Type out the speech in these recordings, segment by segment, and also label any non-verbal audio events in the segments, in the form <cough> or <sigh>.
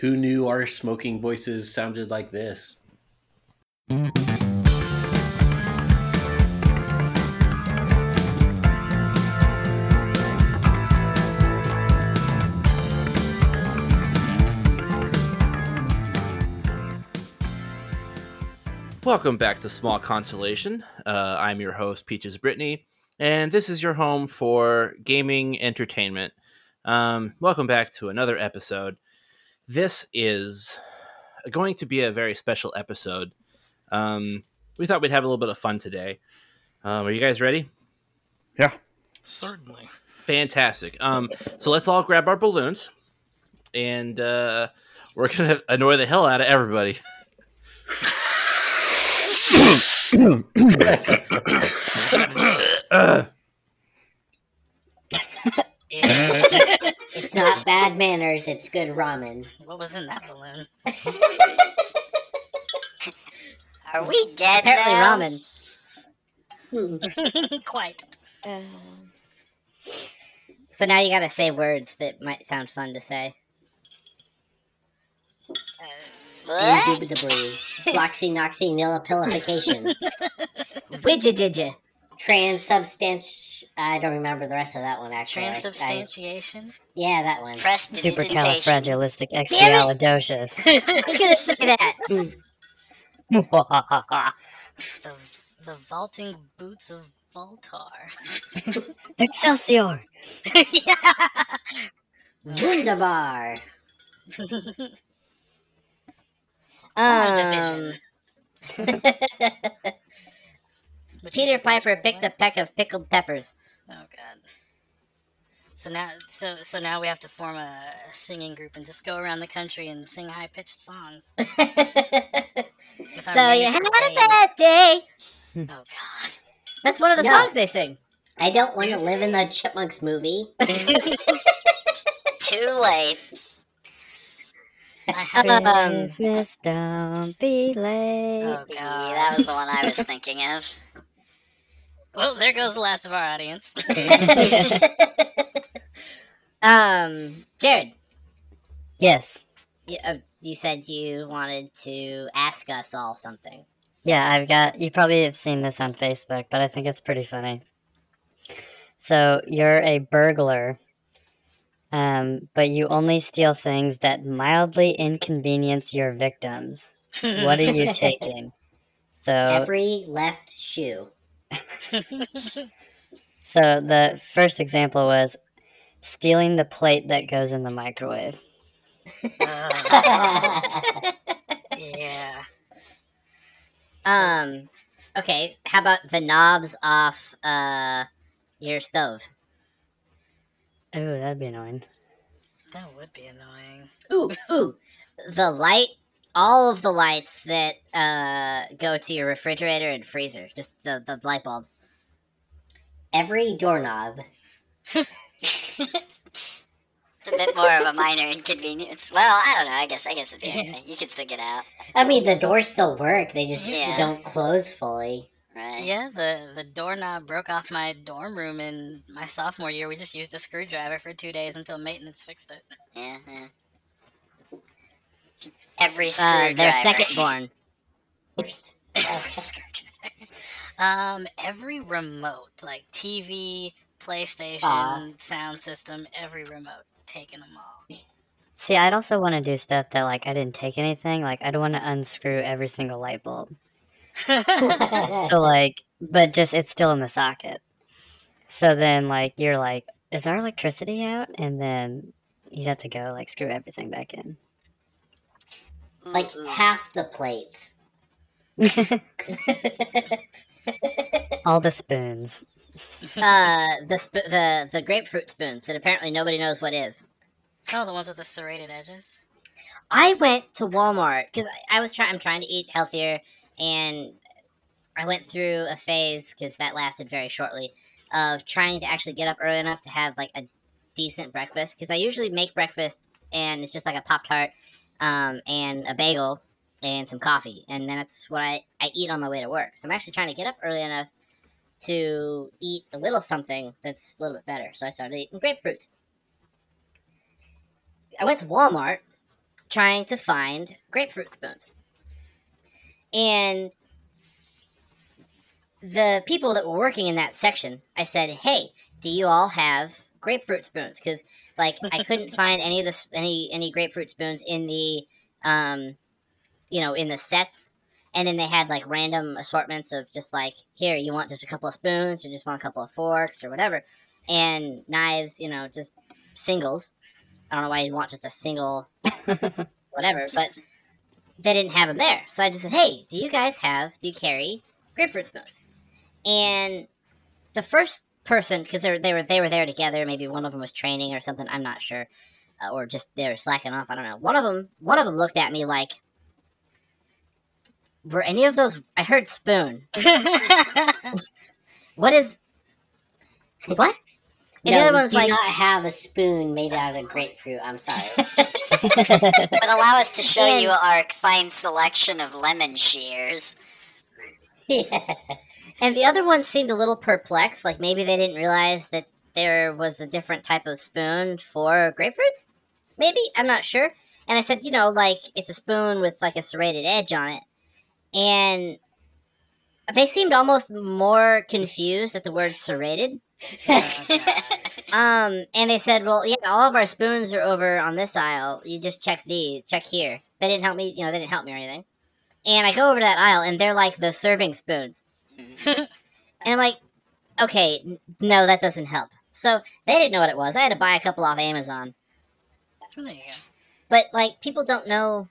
who knew our smoking voices sounded like this? Welcome back to Small Consolation. Uh, I'm your host, Peaches Brittany, and this is your home for gaming entertainment. Um, welcome back to another episode. This is going to be a very special episode. Um, we thought we'd have a little bit of fun today. Um, are you guys ready? Yeah. Certainly. Fantastic. Um, so let's all grab our balloons, and uh, we're gonna <laughs> annoy the hell out of everybody. Uh, <laughs> <laughs> It's not bad manners, it's good ramen. What was in that balloon? <laughs> Are we dead Apparently now? ramen. Hmm. <laughs> Quite. So now you gotta say words that might sound fun to say. What? Indubitably. Floxy noxy nilipilification. <laughs> Widgetidja. Transubstanti... I don't remember the rest of that one actually. I- I- Transubstantiation? yeah, that one. Prestidigitation. <laughs> I Supercalifragilisticexpialidocious. was gonna say that. <laughs> The the vaulting boots of Voltar. <laughs> Excelsior! yeah. Wunderbar. WandaVision. Um, Which Peter Piper picked a peck of pickled peppers. Oh god. So now, so so now we have to form a, a singing group and just go around the country and sing high pitched songs. <laughs> so you mates had a bad day. Oh god. That's one of the No. songs they sing. I don't want to live in the Chipmunks movie. <laughs> <laughs> Too late. I have. Um, Christmas, don't be late. oh Yeah, god. that was the one I was thinking of. Well, there goes the last of our audience. <laughs> um, Jared, yes. you, uh, you said you wanted to ask us all something. Yeah, I've got. You probably have seen this on Facebook, but I think it's pretty funny. So you're a burglar, um, but you only steal things that mildly inconvenience your victims. What are you <laughs> taking? So, Every left shoe. <laughs> so the first example was stealing the plate that goes in the microwave. Uh, <laughs> yeah. um, okay. How about the knobs off uh your stove? Ooh, that'd be annoying. That would be annoying. Ooh, ooh. The light, all of the lights that uh go to your refrigerator and freezer, just the the light bulbs. Every doorknob. It's a bit more of a minor inconvenience. Well, I don't know. I guess I guess it'd be Yeah. okay. you could stick it out, I mean, the doors still work. They just Yeah. don't close fully. right? Yeah, the the doorknob broke off my dorm room in my sophomore year. We just used a screwdriver for two days until maintenance fixed it. Yeah. yeah. Every Uh, screwdriver. their second born. Every screwdriver. Um, every remote, like TV, PlayStation, sound system, every remote, taking them all. See, I'd also want to do stuff that like I didn't take anything. Like I'd want to unscrew every single light bulb. <laughs> So like, but just it's still in the socket. So then like you're like, is our electricity out? And then you'd have to go like screw everything back in. Like half the plates. <laughs> <laughs> All the spoons. uh, the sp- the the grapefruit spoons that apparently nobody knows what is. oh, the ones with the serrated edges. I went to Walmart because I, I was trying. I'm trying to eat healthier, and I went through a phase because that lasted very shortly of trying to actually get up early enough to have like a decent breakfast. Because I usually make breakfast and it's just like a pop tart, um, and a bagel and some coffee, and then that's what I I eat on my way to work. So I'm actually trying to get up early enough to eat a little something that's a little bit better. So I started eating grapefruits. I went to Walmart trying to find grapefruit spoons. And the people that were working in that section, I said, "Hey, do you all have grapefruit spoons?" Because like I couldn't <laughs> find any of the any any grapefruit spoons in the um, you know, in the sets. And then they had like random assortments of just like, here, you want just a couple of spoons, or just want a couple of forks, or whatever, and knives, you know, just singles. I don't know why you'd want just a single, <laughs> whatever, but they didn't have them there. So I just said, hey, do you guys have, do you carry grapefruit spoons? And the first person, because they were, they were they were there together, maybe one of them was training or something, I'm not sure, uh, or just they were slacking off. I don't know. One of them, one of them looked at me like, were any of those? I heard spoon. <laughs> What is? What? And no, the other one's do like, not have a spoon made out of grapefruit. I'm sorry. <laughs> But allow us to show And- you our fine selection of lemon shears. <laughs> And the other one seemed a little perplexed, like maybe they didn't realize that there was a different type of spoon for grapefruits. Maybe I'm not sure. And I said, you know, like it's a spoon with like a serrated edge on it, and they seemed almost more confused at the word serrated. <laughs> Um, and they said, well, yeah, all of our spoons are over on this aisle. You just check these, check here. They didn't help me, you know, they didn't help me or anything. And I go over to that aisle, and they're like the serving spoons. <laughs> and I'm like, okay, n- no, that doesn't help. So they didn't know what it was. I had to buy a couple off Amazon. there you go. But like, people don't know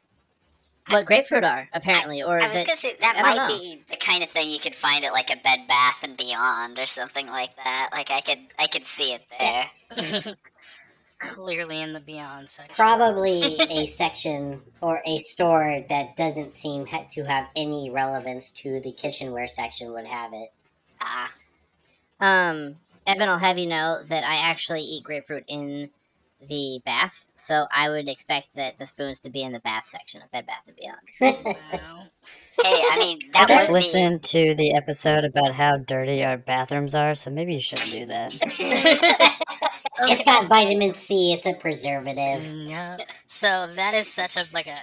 what grapefruit are apparently, or I was that gonna say that I might know. be the kind of thing you could find at like a Bed Bath and Beyond or something like that. Like I could, I could see it there. <laughs> Clearly in the Beyond section. Probably a <laughs> section or a store that doesn't seem ha- to have any relevance to the kitchenware section would have it. Ah, Um, Evan, I'll have you know that I actually eat grapefruit in the bath, so I would expect that the spoons to be in the bath section of Bed Bath and Beyond. Wow. hey, I mean I that just was the listened to the episode about how dirty our bathrooms are, so maybe you shouldn't do that. <laughs> It's got vitamin C. It's a preservative. No. So that is such a like a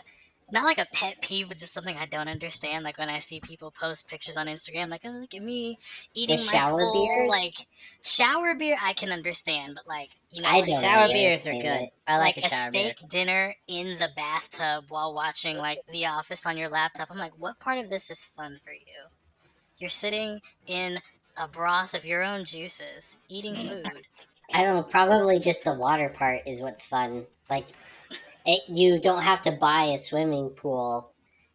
not like a pet peeve, but just something I don't understand. Like when I see people post pictures on Instagram, like, "Oh, look at me eating my shower full beers? like shower beer." I can understand, but like you know, I a don't Sour Yeah, steak- beers are good. I like, like a a sour beer. steak dinner in the bathtub while watching like The Office on your laptop. I'm like, what part of this is fun for you? You're sitting in a broth of your own juices, eating <laughs> food. I don't know. Probably just the water part is what's fun. Like, it, you don't have to buy a swimming pool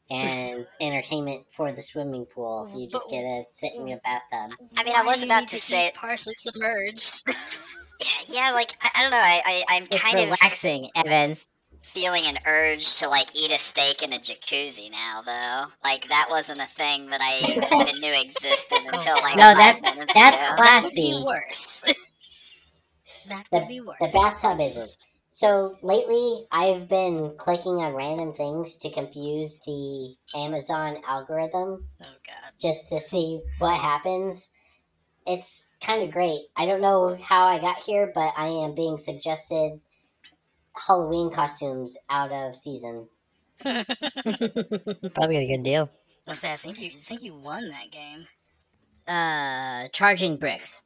and <laughs> entertainment for the swimming pool. You just But- get to sit in your bathtub. I mean, I was about to say- partially submerged. <laughs> yeah, like I, I don't know. I, I I'm It's kind of relaxing, Evan. feeling an urge to like eat a steak in a jacuzzi now, though. Like that wasn't a thing that I even knew existed until like No, that's- that's ago. class- that Classy. <laughs> worse. That The, be worse. the bathtub isn't. So lately, I've been clicking on random things to confuse the Amazon algorithm oh god. just to see what happens. It's kind of great. I don't know how I got here, but I am being suggested Halloween costumes out of season. <laughs> Probably a good deal. I say I think you I think you won that game. Uh, charging bricks.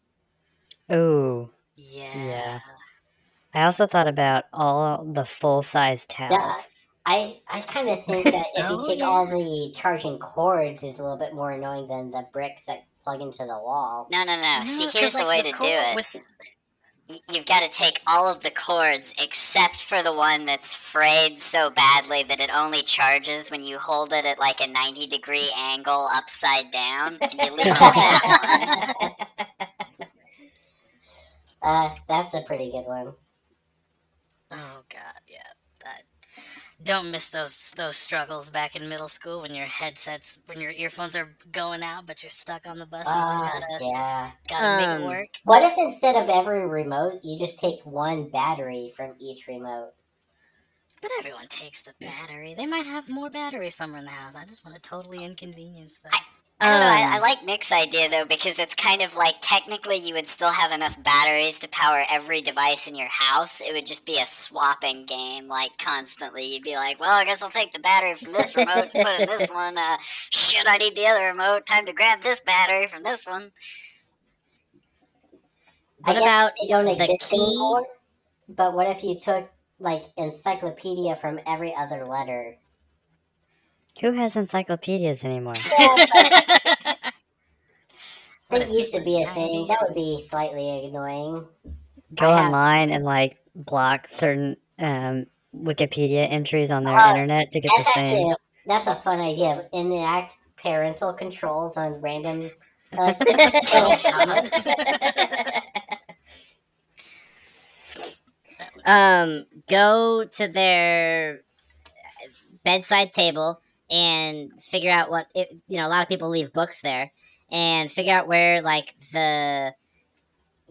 Ooh. Yeah. Yeah. I also thought about all the full size towels. Yeah, I I kind of think that <laughs> if you Oh, take yeah. all the charging cords, is a little bit more annoying than the bricks that plug into the wall. No, no, no. See, 'cause, here's the like, way to do it. With, You've got to take all of the cords except for the one that's frayed so badly that it only charges when you hold it at like a 90 degree angle upside down. And you leave that <laughs> one. <laughs> Uh, that's a pretty good one. oh god, yeah. That don't miss those those struggles back in middle school when your headsets when your earphones are going out but you're stuck on the bus. You just Ah, gotta yeah. gotta make Um, it work. What if instead of every remote, you just take one battery from each remote? But everyone takes the battery. They might have more batteries somewhere in the house. I just want to totally inconvenience them. I don't know. I, I Um, like Nick's idea though because it's kind of like technically you would still have enough batteries to power every device in your house. It would just be a swapping game, like constantly. You'd be like, "Well, I guess I'll take the battery from this remote to put in this <laughs> one. Uh, shit, I need the other remote. Time to grab this battery from this one." I What guess about they don't exist key? anymore. But what if you took like encyclopedia from every other letter? Who has encyclopedias anymore? <laughs> <laughs> That used to be a thing. That would be slightly annoying. Go I have- online and like block certain um, Wikipedia entries on their Uh, internet to get That's the actually same. a, that's a fun idea. Enact parental controls on random. Uh, <laughs> um, go to their bedside table and figure out what it, you know. A lot of people leave books there, and figure out where like the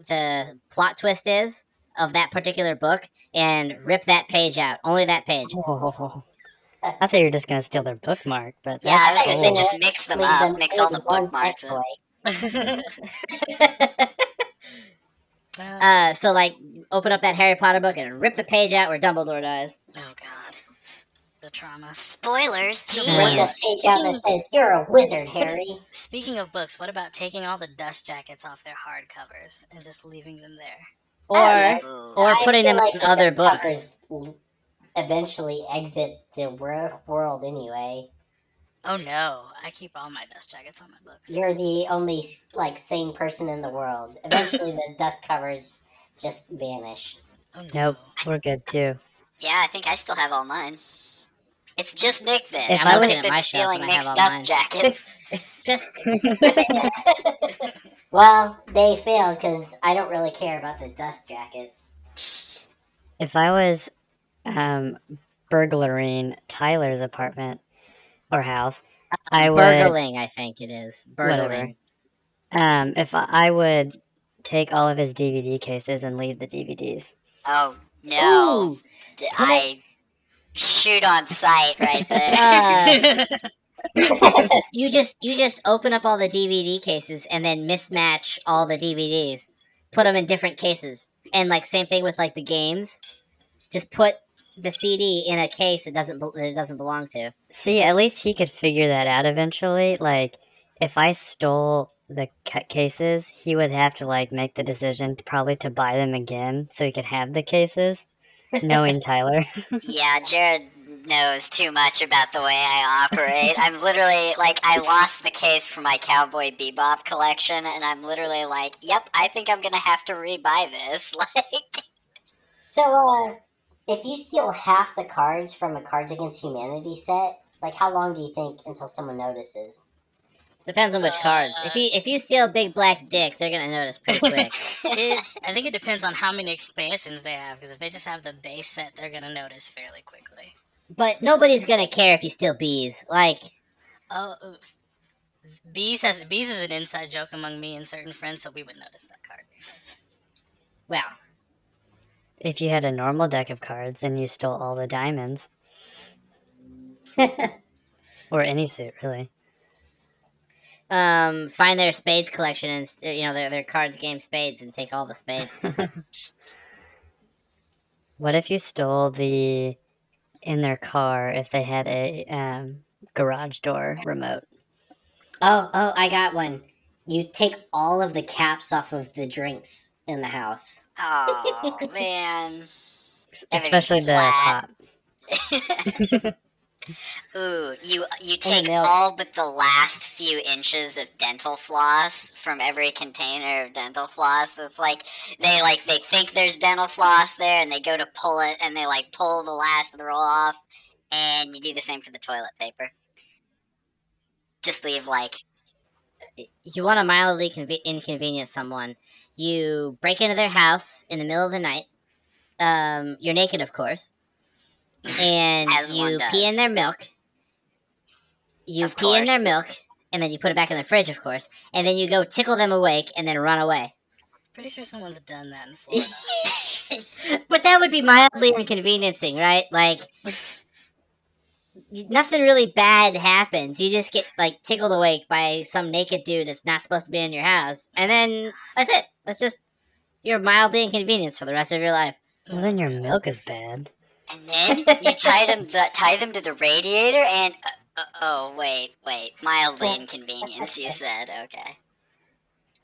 the plot twist is of that particular book, and rip that page out. Only that page. Oh. <laughs> I thought you were just gonna steal their bookmark, but Yeah, I was that's gonna say just mix them leave up, them mix all the bookmarks in. exploit. Well, Uh, so like, open up that Harry Potter book and rip the page out where Dumbledore dies. oh god, the trauma. Spoilers, Rip jeez. page says, "You're a wizard, <laughs> Harry." Speaking of books, what about taking all the dust jackets off their hardcovers and just leaving them there? Or or I putting them like in the other books. Eventually, exit the world anyway. Oh no, I keep all my dust jackets on my books. You're the only like sane person in the world. <laughs> Eventually, the dust covers just vanish. Oh no. Nope, we're good too. Yeah, I think I still have all mine. It's just Nick then. If I'm I was- been my stealing and Nick's dust mine. jackets. <laughs> It's just <laughs> <laughs> Well, they failed because I don't really care about the dust jackets. If I was um, burglaring Tyler's apartment or house, I would. burgling. I think it is burgling. Um, if I, I would take all of his DVD cases and leave the DVDs. Oh no! Ooh, D- I shoot on sight right <laughs> there. uh, <laughs> you just you just open up all the DVD cases and then mismatch all the DVDs, put them in different cases, and like same thing with like the games. Just put the CD in a case it doesn't bel- that it doesn't belong to. See, at least he could figure that out eventually. Like, if I stole the ca- cases, he would have to like make the decision to, probably to buy them again so he could have the cases. Knowing Tyler, yeah, Jared knows too much about the way I operate. I'm literally like, I lost the case for my Cowboy Bebop collection, and I'm literally like, yep, I think I'm gonna have to rebuy this. <laughs> Like, So, uh, if you steal half the cards from a Cards Against Humanity set, like how long do you think until someone notices? Depends on which cards. If you if you steal Big Black Dick, they're gonna notice pretty <laughs> quick. It, I think it depends on how many expansions they have, because if they just have the base set, they're gonna notice fairly quickly. but nobody's gonna care if you steal bees. Like Oh, oops. Bees has bees is an inside joke among me and certain friends, so we would notice that card. well, if you had a normal deck of cards and you stole all the diamonds, <laughs> or any suit, really. Um, find their spades collection and you know their their cards game spades and take all the spades. <laughs> What if you stole the in their car if they had a um, garage door remote? Oh, oh, I got one. You take all of the caps off of the drinks in the house. oh man. <laughs> Especially the flat. <laughs> Ooh, you you take all but the last few inches of dental floss from every container of dental floss. So it's like they like they think there's dental floss there, and they go to pull it, and they like pull the last of the roll off, and you do the same for the toilet paper. Just leave like you want to mildly conve- inconvenience someone, you break into their house in the middle of the night. Um, you're naked, of course, and As you pee in their milk. You Of pee in their milk, and then you put it back in the fridge, of course, and then you go tickle them awake and then run away. Pretty sure someone's done that in <laughs> Florida. but that would be mildly inconveniencing, right? Like, nothing really bad happens. You just get like tickled awake by some naked dude that's not supposed to be in your house, and then that's it. That's just you're mildly inconvenienced for the rest of your life. Well, then your milk is bad. And then you tie them the, tie them to the radiator and uh, uh, oh wait wait mildly inconvenience you said okay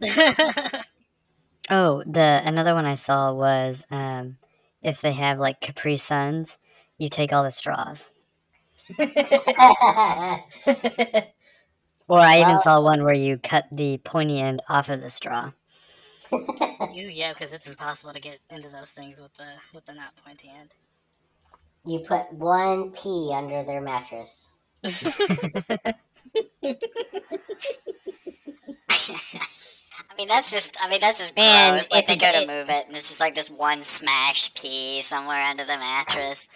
<laughs> Oh, the another one I saw was um, if they have like Capri Suns, you take all the straws. <laughs> Or I even Well- saw one where you cut the pointy end off of the straw. <laughs> you, yeah, because it's impossible to get into those things with the with the not pointy end. You put one pea under their mattress. <laughs> I mean that's just I mean that's just And gross like they go to move it and it's just like this one smashed pea somewhere under the mattress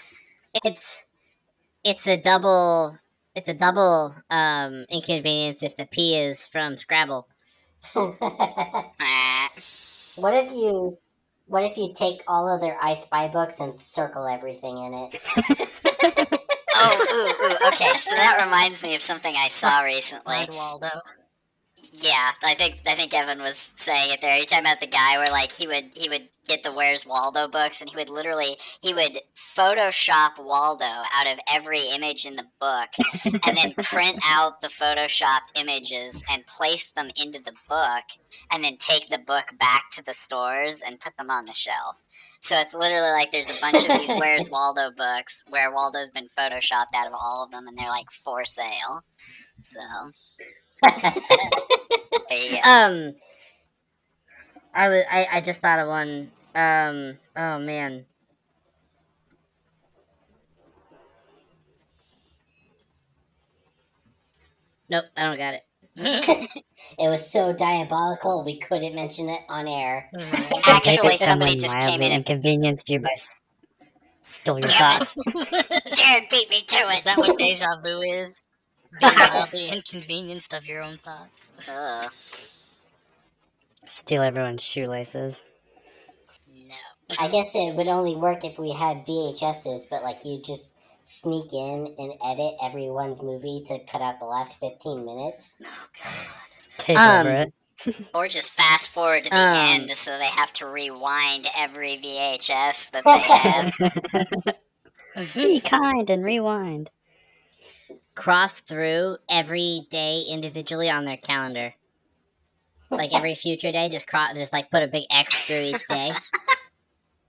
it's it's a double it's a double um inconvenience if the P is from Scrabble. <laughs> what if you what if you take all of their I Spy books and circle everything in it? <laughs> oh ooh, ooh, okay so that reminds me of something I saw <laughs> recently Waldo. Yeah, I think I think Evan was saying it there. You're talking about the guy where like he would he would get the Where's Waldo books and he would literally he would Photoshop Waldo out of every image in the book and then <laughs> print out the photoshopped images and place them into the book and then take the book back to the stores and put them on the shelf. So it's literally like there's a bunch of these <laughs> Where's Waldo books where Waldo's been photoshopped out of all of them and they're like for sale. So there you go. Um I was I, I just thought of one. Um oh man. Nope, I don't got it. <laughs> It was so diabolical we couldn't mention it on air. Mhm. Actually, somebody just came in and inconvenienced you by s- stole your <laughs> thoughts. Jared beat me to Is it. that what deja vu is? Being mildly <laughs> inconvenienced of your own thoughts. Ugh, Steal everyone's shoelaces. no. I guess it would only work if we had VHSs, but like you just sneak in and edit everyone's movie to cut out the last 15 minutes. Oh god. Take Um, over it. <laughs> Or just fast forward to the Um. end so they have to rewind every VHS that they have. <laughs> Be kind and rewind. Cross through every day individually on their calendar. Like every <laughs> future day, just cross, just like put a big X through each day.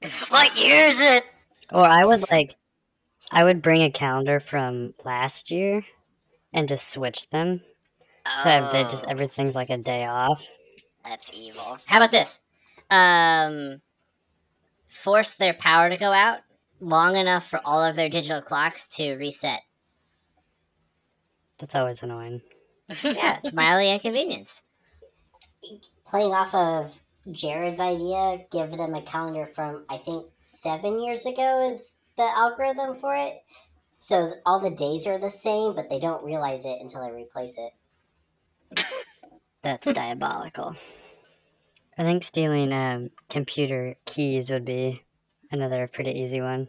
<laughs> what year is it? Or I would like, I would bring a calendar from last year and just switch them. So that they just Oh, everything's like a day off. That's evil. How about this? Um, force their power to go out long enough for all of their digital clocks to reset. That's always annoying. Yeah, it's mildly inconvenienced. Playing off of Jared's idea, give them a calendar from, I think, seven years ago is the algorithm for it. So all the days are the same, but they don't realize it until they replace it. <laughs> That's diabolical. I think stealing um, computer keys would be another pretty easy one.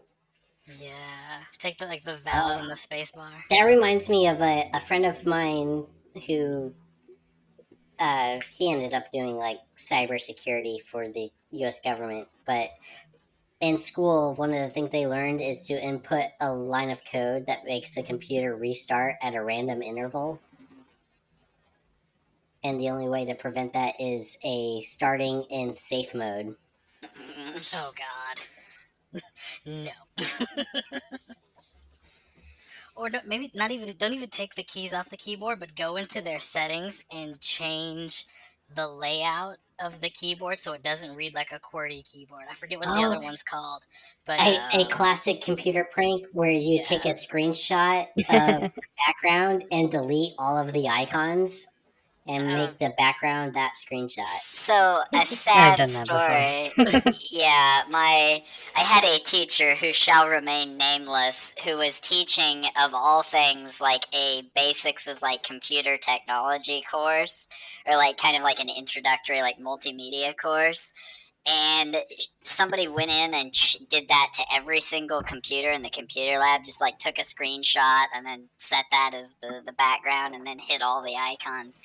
Yeah. Take the like the vowels and the space bar. That reminds me of a, a friend of mine who uh, he ended up doing like cybersecurity for the U.S. government. But in school, one of the things they learned is to input a line of code that makes the computer restart at a random interval. And the only way to prevent that is a starting in safe mode. <laughs> Oh God. <laughs> no. <laughs> or don't, maybe not even don't even take the keys off the keyboard, but go into their settings and change the layout of the keyboard so it doesn't read like a QWERTY keyboard. I forget what the Oh. other one's called, but A, a Oh. classic computer prank where you take a screenshot of <laughs> the background and delete all of the icons and Oh. make the background that screenshot. So a <laughs> sad story. <laughs> yeah, my I had a teacher who shall remain nameless who was teaching of all things like a basics of like computer technology course or like kind of like an introductory like multimedia course. And somebody went in and did that to every single computer in the computer lab. Just like took a screenshot and then set that as the the background, and then hit all the icons.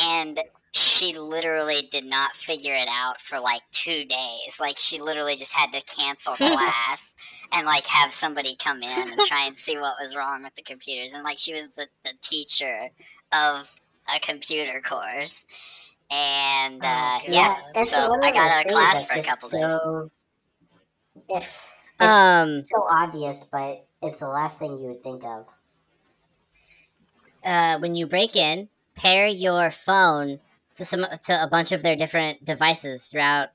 And she literally did not figure it out for like two days. Like she literally just had to cancel <laughs> class and like have somebody come in and try and see what was wrong with the computers. And like she was the, the teacher of a computer course. And uh, Oh, yeah, God. it's so I got those out of class for a just couple days. so, It's, it's Um, so obvious, but it's the last thing you would think of. uh, when you break in, pair your phone to some to a bunch of their different devices throughout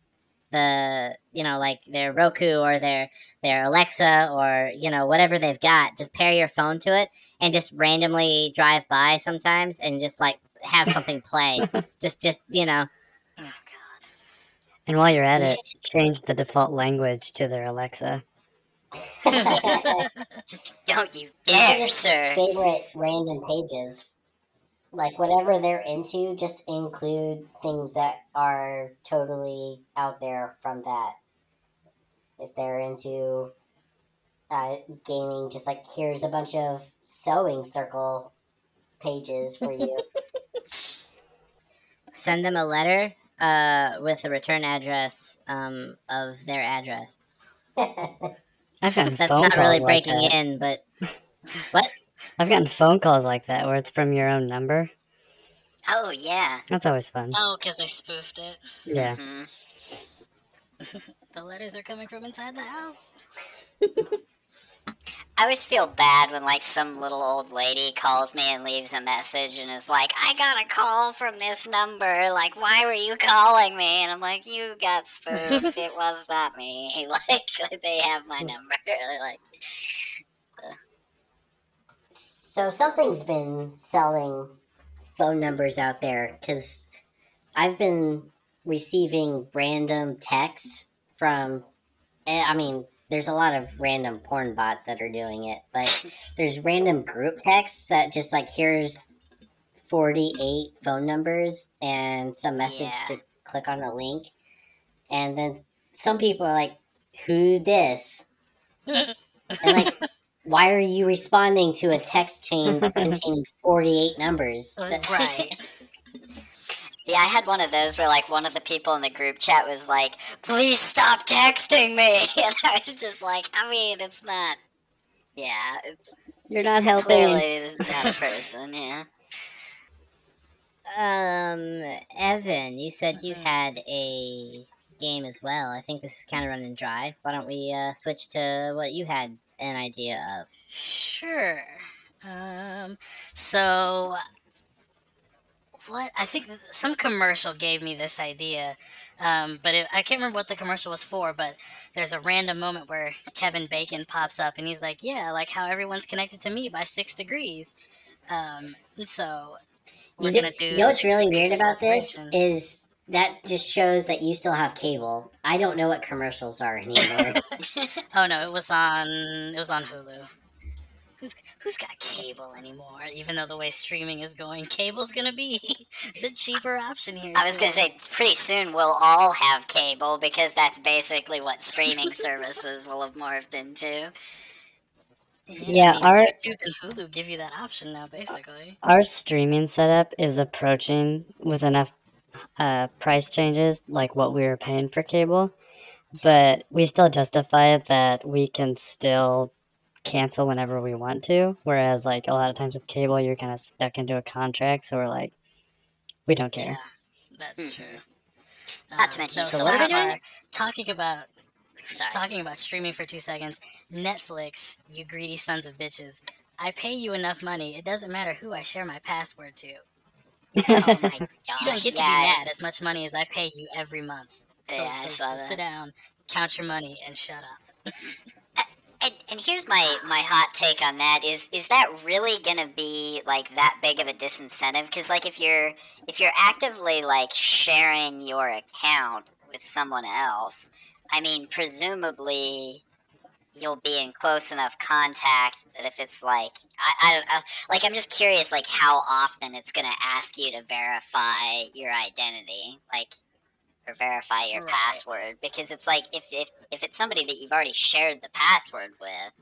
the you know like their Roku or their their Alexa or you know whatever they've got. Just pair your phone to it and just randomly drive by sometimes and just like have something play. <laughs> just just you know. Oh god. And while you're at it, <laughs> change the default language to their Alexa. <laughs> Don't you dare, just sir. Favorite random pages. Like whatever they're into, just include things that are totally out there from that. If they're into uh, gaming, just like here's a bunch of sewing circle pages for you. Send them a letter uh, with a return address um, of their address. <laughs> I've gotten <laughs> That's phone not calls really like breaking that. in, but <laughs> what? I've gotten phone calls like that where it's from your own number. Oh yeah. That's always fun. Oh, because they spoofed it. Yeah. Mhm. The letters are coming from inside the house. I always feel bad when like some little old lady calls me and leaves a message and is like, "I got a call from this number. Like, why were you calling me?" And I'm like, "You got spoofed. it was not me. <laughs> Like, they have my number. <laughs> Like, So something's been selling phone numbers out there because I've been receiving random texts from. eh, I mean, there's a lot of random porn bots that are doing it, but <laughs> there's random group texts that just like here's 48 phone numbers and some message Yeah. to click on a link, and then some people are like, "Who this?" <laughs> and like why are you responding to a text chain <laughs> containing 48 numbers right. Yeah, I had one of those where like one of the people in the group chat was like, "Please stop texting me," <laughs> and I was just like, "I mean, it's not. Yeah, it's You're not helping. clearly this is not a person. Yeah." Um, Evan, you said you had a game as well. I think this is kind of running dry. Why don't we uh, switch to what you had an idea of? Sure. Um, so what? I think some commercial gave me this idea, um, but it, I can't remember what the commercial was for. But there's a random moment where Kevin Bacon pops up and he's like, "Yeah, like how everyone's connected to me by six degrees." Um, and so we're you, gonna do. you know what's really weird about this is that just shows that you still have cable i don't know what commercials are anymore <laughs> oh no, it was on. It was on Hulu. Who's who's got cable anymore? Even though the way streaming is going, cable's gonna be <laughs> the cheaper option here. I was gonna say pretty soon we'll all have cable because that's basically what streaming <laughs> services will have morphed into. Yeah, I mean, our- YouTube and Hulu give you that option now, basically. Our streaming setup is approaching with enough uh, price changes like what we were paying for cable, but we still justify it that we can still cancel whenever we want to. Whereas, like a lot of times with cable, you're kind of stuck into a contract, so we're like, we don't care. Yeah, that's Mhm. true. Not to Um, mention so, you so what are we our- Talking about Sorry. talking about streaming for two seconds. Netflix, you greedy sons of bitches. I pay you enough money. It doesn't matter who I share my password to. Oh my <laughs> You don't gosh! get to Yeah, be mad as much money as I pay you every month. So, Yeah, I so, saw so that. sit down, count your money, and shut up. <laughs> And, and here's my, my hot take on that is is that really gonna be like that big of a disincentive? Because like if you're if you're actively like sharing your account with someone else, I mean presumably you'll be in close enough contact that if it's like I, I don't know like I'm just curious like how often it's gonna ask you to verify your identity like or verify your Right. password because it's like if, if if it's somebody that you've already shared the password with,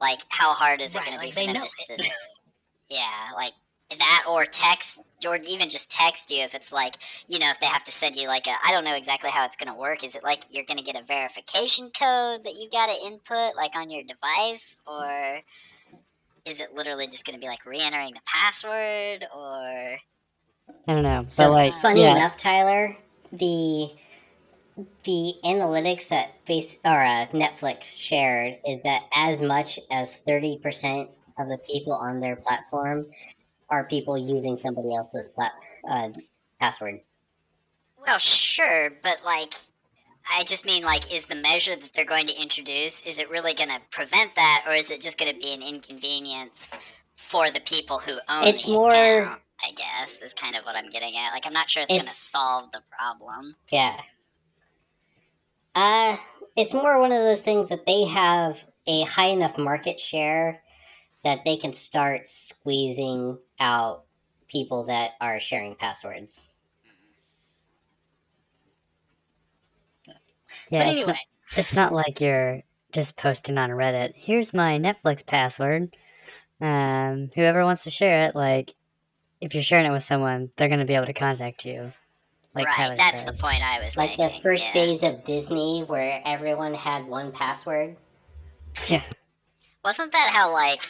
like how hard is it Right, going to be for them know just it. to <laughs> yeah like that or text or even just text you if it's like you know if they have to send you like a i don't know exactly how it's going to work is it like you're going to get a verification code that you got to input like on your device or is it literally just going to be like re-entering the password or I don't know, So but like, funny yeah, enough, Tyler, the the analytics that Face or uh, Netflix shared is that as much as thirty percent of the people on their platform are people using somebody else's plat uh, password. Well, sure, but like, I just mean like, is the measure that they're going to introduce is it really going to prevent that, or is it just going to be an inconvenience for the people who own it? It's more- account? I guess is kind of what I'm getting at. Like, I'm not sure it's, going to solve the problem. Yeah. Uh, it's more one of those things that they have a high enough market share that they can start squeezing out people that are sharing passwords. yeah, but it's, anyway, not, it's not like you're just posting on Reddit. Here's my Netflix password. Um, whoever wants to share it, like, if you're sharing it with someone, they're gonna be able to contact you. Like right, Tyler that's says. the point I was making. Like making. the first yeah. days of Disney where everyone had one password. Yeah. Wasn't that how like?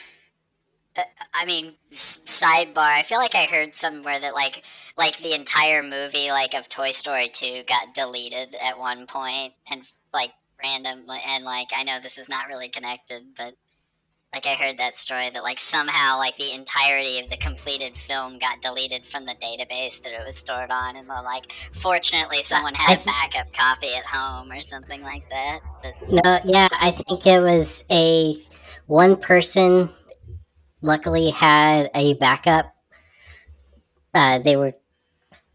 uh, I mean, s- sidebar. I feel like I heard somewhere that like, like the entire movie like of Toy Story two got deleted at one point, and like random and like I know this is not really connected, but like I heard that story that like somehow like the entirety of the completed film got deleted from the database that it was stored on, and then, like fortunately someone had a backup copy at home or something like that. But No, yeah, I think it was a one person. Luckily, had a backup. Uh, they were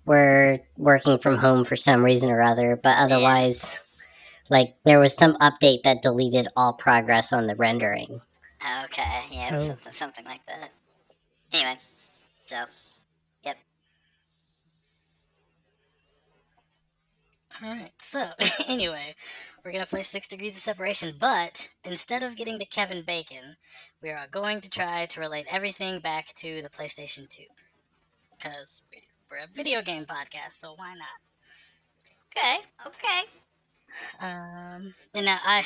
were working from home for some reason or other, but otherwise, like there was some update that deleted all progress on the rendering. Okay, yeah, it was Oh. something, something like that. Anyway, so yep. All right. So <laughs> anyway, we're gonna play Six Degrees of Separation, but instead of getting to Kevin Bacon, we are going to try to relate everything back to the PlayStation Two, because we're a video game podcast, so why not? okay, okay. Um, and now I,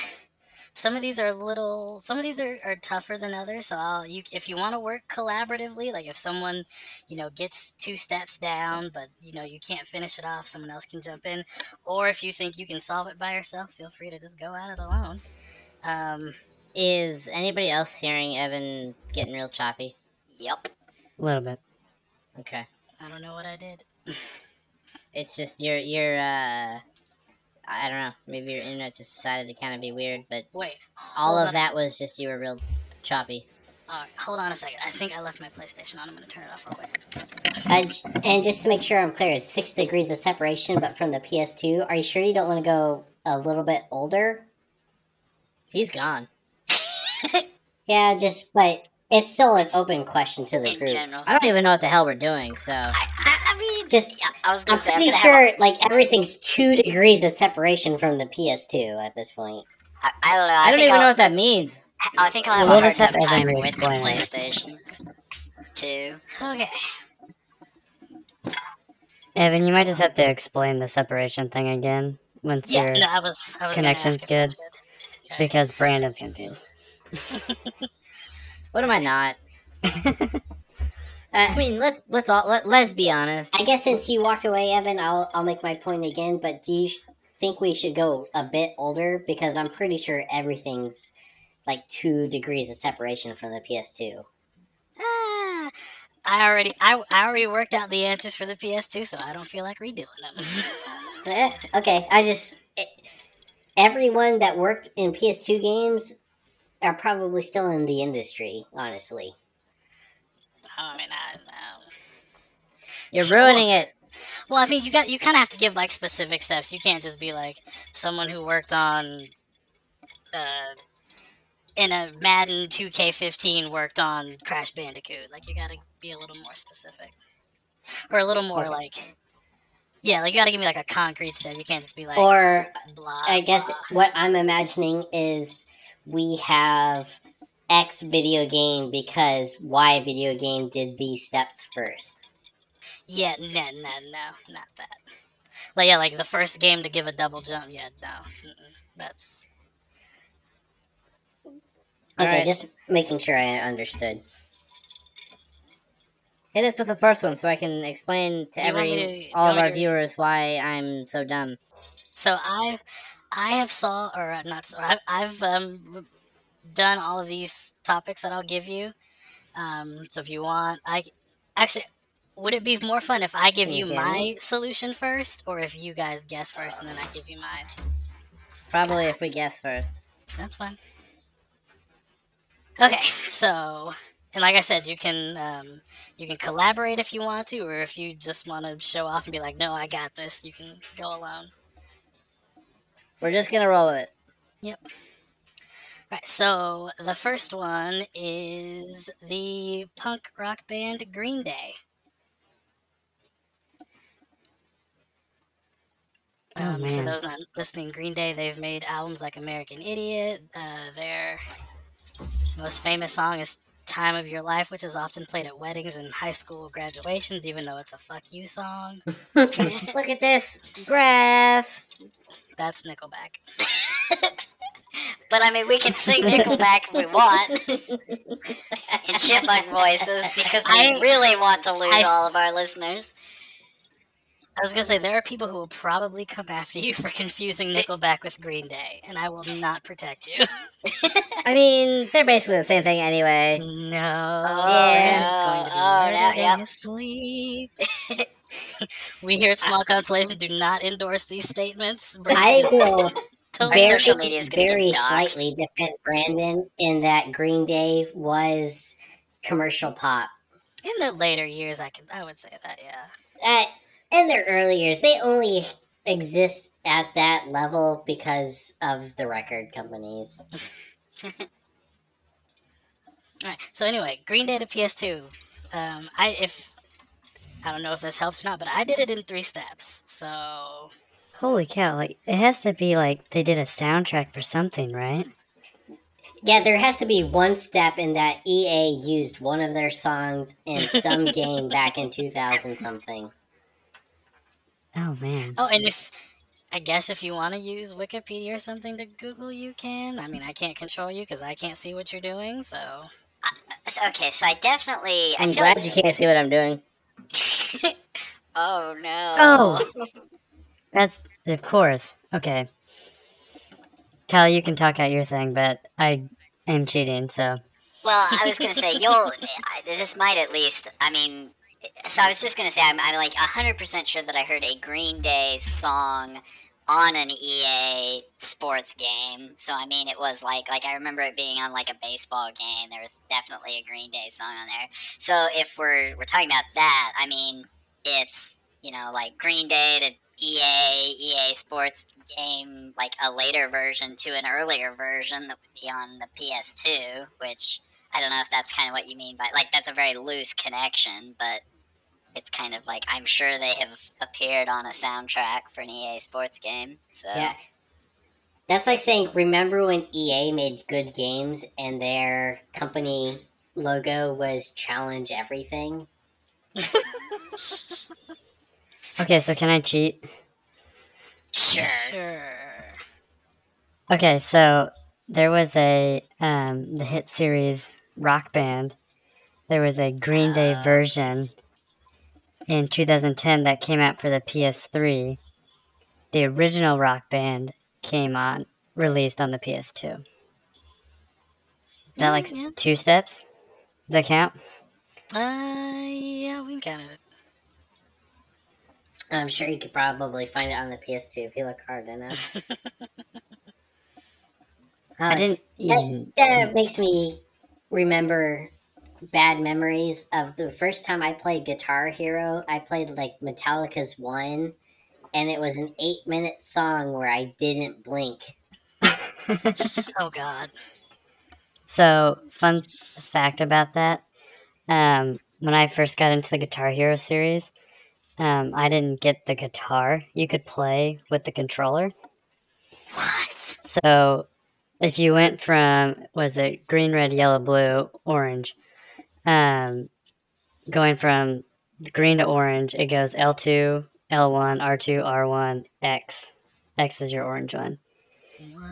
some of these are a little, some of these are, are tougher than others. So I'll, you, if you want to work collaboratively, like if someone, you know, gets two steps down, but you know you can't finish it off, someone else can jump in. Or if you think you can solve it by yourself, feel free to just go at it alone. Um, Is anybody else hearing Evan getting real choppy? Yep. A little bit. Okay. I don't know what I did. <laughs> It's just your your uh I don't know, maybe your internet just decided to kind of be weird, but Wait, all of that was just you were real choppy. All right, hold on a second. I think I left my PlayStation on. I'm gonna turn it off real quick. Uh, and just to make sure I'm clear, it's six degrees of separation, but from the PS2. Are you sure you don't want to go a little bit older? He's gone. <laughs> Yeah, just but it's still an open question to the In group. general, I don't even know what the hell we're doing, so I, I, I mean, Just- I was gonna I'm say, I'm pretty sure have. like everything's two degrees of separation from the PS2 at this point. I don't know. I, I, don't even I'll, know what that means. Oh, I think I'll have We'll a hard just have enough time with the. PlayStation Two. Okay. Evan, you might just have to explain the separation thing again once Yeah, your no, I was. I was connection's gonna ask if I good. Okay. because Brandon's confused. <laughs> <laughs> What am I not? <laughs> Uh, I mean, let's let's all let, let's be honest. I guess since you walked away, Evan, I'll I'll make my point again. But do you sh- think we should go a bit older? Because I'm pretty sure everything's like two degrees of separation from the PS2. Ah, I already, I, I already worked out the answers for the PS2, so I don't feel like redoing them. <laughs> Eh, okay, I just eh, everyone that worked in PS2 games are probably still in the industry. Honestly, I mean, I, I, You're Sure. ruining it. well, I mean, you got, you kind of have to give like specific steps. You can't just be like someone who worked on, uh, in a Madden 2K15 worked on Crash Bandicoot. Like, you got to be a little more specific, or a little more Okay. like, Yeah, like you gotta give me like a concrete step. You can't just be like or blah. I guess blah. what I'm imagining is we have X video game because Y video game did these steps first. Yeah, no, no, no, not that. Like yeah, like the first game to give a double jump. Yeah, no, that's Okay, Alright. just making sure I understood. Hit us with the first one so I can explain to Do you want every to- all of our to- viewers why I'm so dumb. so. I've I have saw or uh, not. saw- I've, I've um done all of these topics that I'll give you. Um, so if you want, I actually would it be more fun if I give you my solution first, or if you guys guess first and then I give you mine? Probably if we guess first. That's fine. Okay, <laughs> so and like I said, you can um, you can collaborate if you want to, or if you just want to show off and be like, "No, I got this," you can go alone. We're just gonna roll with it. Yep. Right. So the first one is the punk rock band Green Day. Oh, Um, for man. those not listening, Green Day, they've made albums like American Idiot. Uh, their most famous song is Time of Your Life, which is often played at weddings and high school graduations, even though it's a fuck you song. <laughs> <laughs> Look at this graph. That's Nickelback. <laughs> But I mean, we can sing Nickelback if we want <laughs> in chipmunk voices because we I- really want to lose I- all of our listeners. I was gonna say there are people who will probably come after you for confusing Nickelback with Green Day, and I will not protect you. <laughs> I mean, they're basically the same thing anyway. No. Oh, Yeah. It's going to be oh, no, yep. sleep. <laughs> we here at Small Consolation do not endorse these statements. I will Totally very, social media is very slightly defend Brandon in that Green Day was commercial pop. in their later years, I can I would say that, yeah. In their early years, they only exist at that level because of the record companies. <laughs> All right. So anyway, Green Day to PS2. Um, I if I don't know if this helps or not, but I did it in three steps. So Holy cow! Like it has to be like they did a soundtrack for something, right? Yeah, there has to be one step in that EA used one of their songs in some <laughs> game back in 2000 something. Oh man. oh, and if I guess if you want to use Wikipedia or something to Google, you can. I mean, I can't control you because I can't see what you're doing. So So- Okay, so I definitely. I I'm feel glad like, you can't see what I'm doing. <laughs> oh no. Oh. <laughs> That's of course. Okay. Kyle, you can talk out your thing, but I am cheating, so Well, I was gonna say you'll. <laughs> This might at least. I mean, so I was just gonna say I'm, I'm like hundred percent sure that I heard a Green Day song on an EA sports game. So I mean, it was like like I remember it being on like a baseball game. There was definitely a Green Day song on there. So if we're we're talking about that, I mean, it's you know like Green Day to EA EA Sports game, like a later version to an earlier version that would be on the PS2, which I don't know if that's kind of what you mean by like that's a very loose connection, but it's kind of like I'm sure they have appeared on a soundtrack for an EA Sports game. So Yeah. That's like saying, remember when EA made good games and their company logo was challenge everything? <laughs> okay. So can I cheat? sure. sure. Okay, so there was a um the hit series Rock Band. There was a Green Day Ah. version in 2010 that came out for the PS3. The original Rock Band came on released on the PS2. Is that like Yeah. two steps? Does that count? Uh, yeah, we can count it. I'm sure you could probably find it on the PS2 if you look hard enough. <laughs> I Uh, didn't. That, that makes me remember bad memories of the first time I played Guitar Hero. I played like Metallica's One, and it was an eight minute song where I didn't blink. <laughs> Oh God. So, fun fact about that. Um, when I first got into the Guitar Hero series, um, I didn't get the guitar you could play with the controller. What? So if you went from was it green, red, yellow, blue, orange, um, going from green to orange, it goes L two, L one, R two, R one, X. X is your orange one.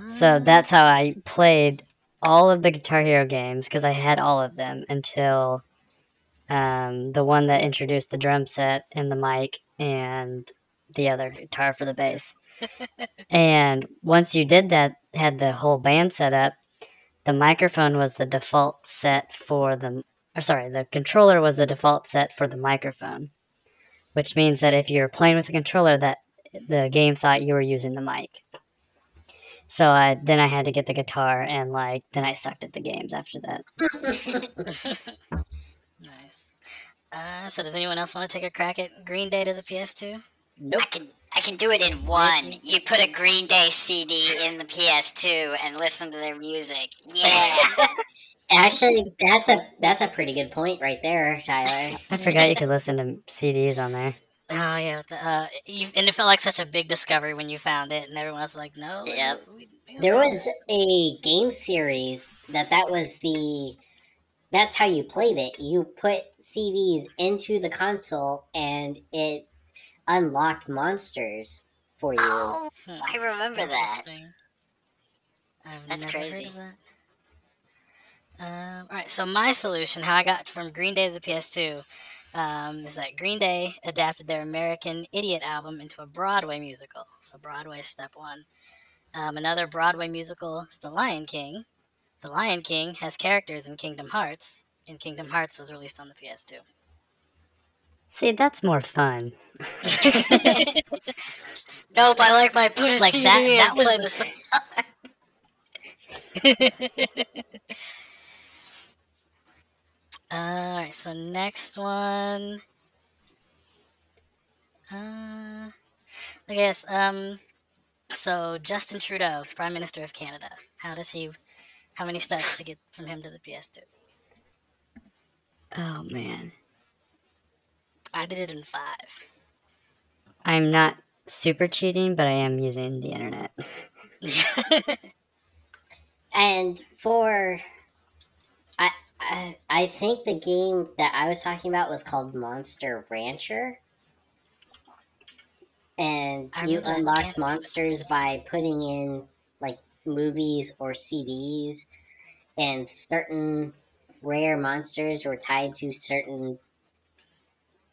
So that's how I played all of the Guitar Hero games because I had all of them until um, the one that introduced the drum set and the mic and the other guitar for the bass. <laughs> and once you did that, had the whole band set up, the microphone was the default set for the, or sorry, the controller was the default set for the microphone, which means that if you're playing with the controller, that the game thought you were using the mic. So I then I had to get the guitar and like then I sucked at the games after that. <laughs> Nice. Uh, so does anyone else want to take a crack at Green Day to the PS2? Nope. I can I can do it in one. You put a Green Day CD in the PS2 and listen to their music. Yeah. <laughs> <laughs> Actually, that's a that's a pretty good point right there, Tyler. <laughs> I forgot you could listen to CDs on there. Oh yeah, the, uh, you, and it felt like such a big discovery when you found it, and everyone was like, "No." Yep. we- we- There was a game series that that was the that's how you played it. You put CDs into the console and it unlocked monsters for you. oh, Hmm. I remember that. I've That's never heard crazy. of that. Um, all right, so my solution, how I got from Green Day to the PS2, um, is that Green Day adapted their American Idiot album into a Broadway musical. So Broadway is step one. Um, another Broadway musical is The Lion King. The Lion King has characters in Kingdom Hearts, and Kingdom Hearts was released on the PS2. See, that's more fun. <laughs> Nope, I like my put a Like CD that- and that was play the- the song. <laughs> All right, so next one. Uh, I guess. Um, so Justin Trudeau, Prime Minister of Canada. How does he? How many steps to get from him to the PS2? Oh man, I did it in five. I'm not super cheating, but I am using the internet. <laughs> And for I, I I think the game that I was talking about was called Monster Rancher. And I you unlocked monsters by putting in movies or CDs and certain rare monsters were tied to certain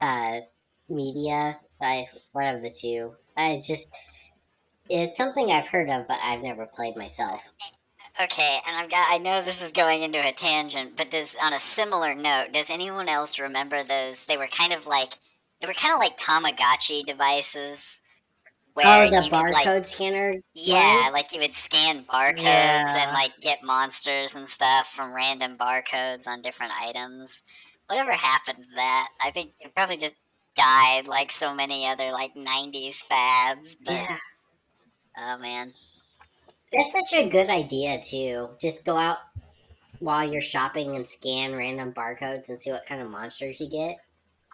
uh media by one of the two. I just it's something I've heard of but I've never played myself. Okay, and I've got I know this is going into a tangent, but does on a similar note, does anyone else remember those they were kind of like they were kind of like Tamagotchi devices where oh, the you could barcode like scanner. Yeah, like you would scan barcodes Yeah. and like get monsters and stuff from random barcodes on different items. Whatever happened to that? I think it probably just died like so many other like '90s fads. But Yeah, oh man, that's such a good idea too. Just go out while you're shopping and scan random barcodes and see what kind of monsters you get.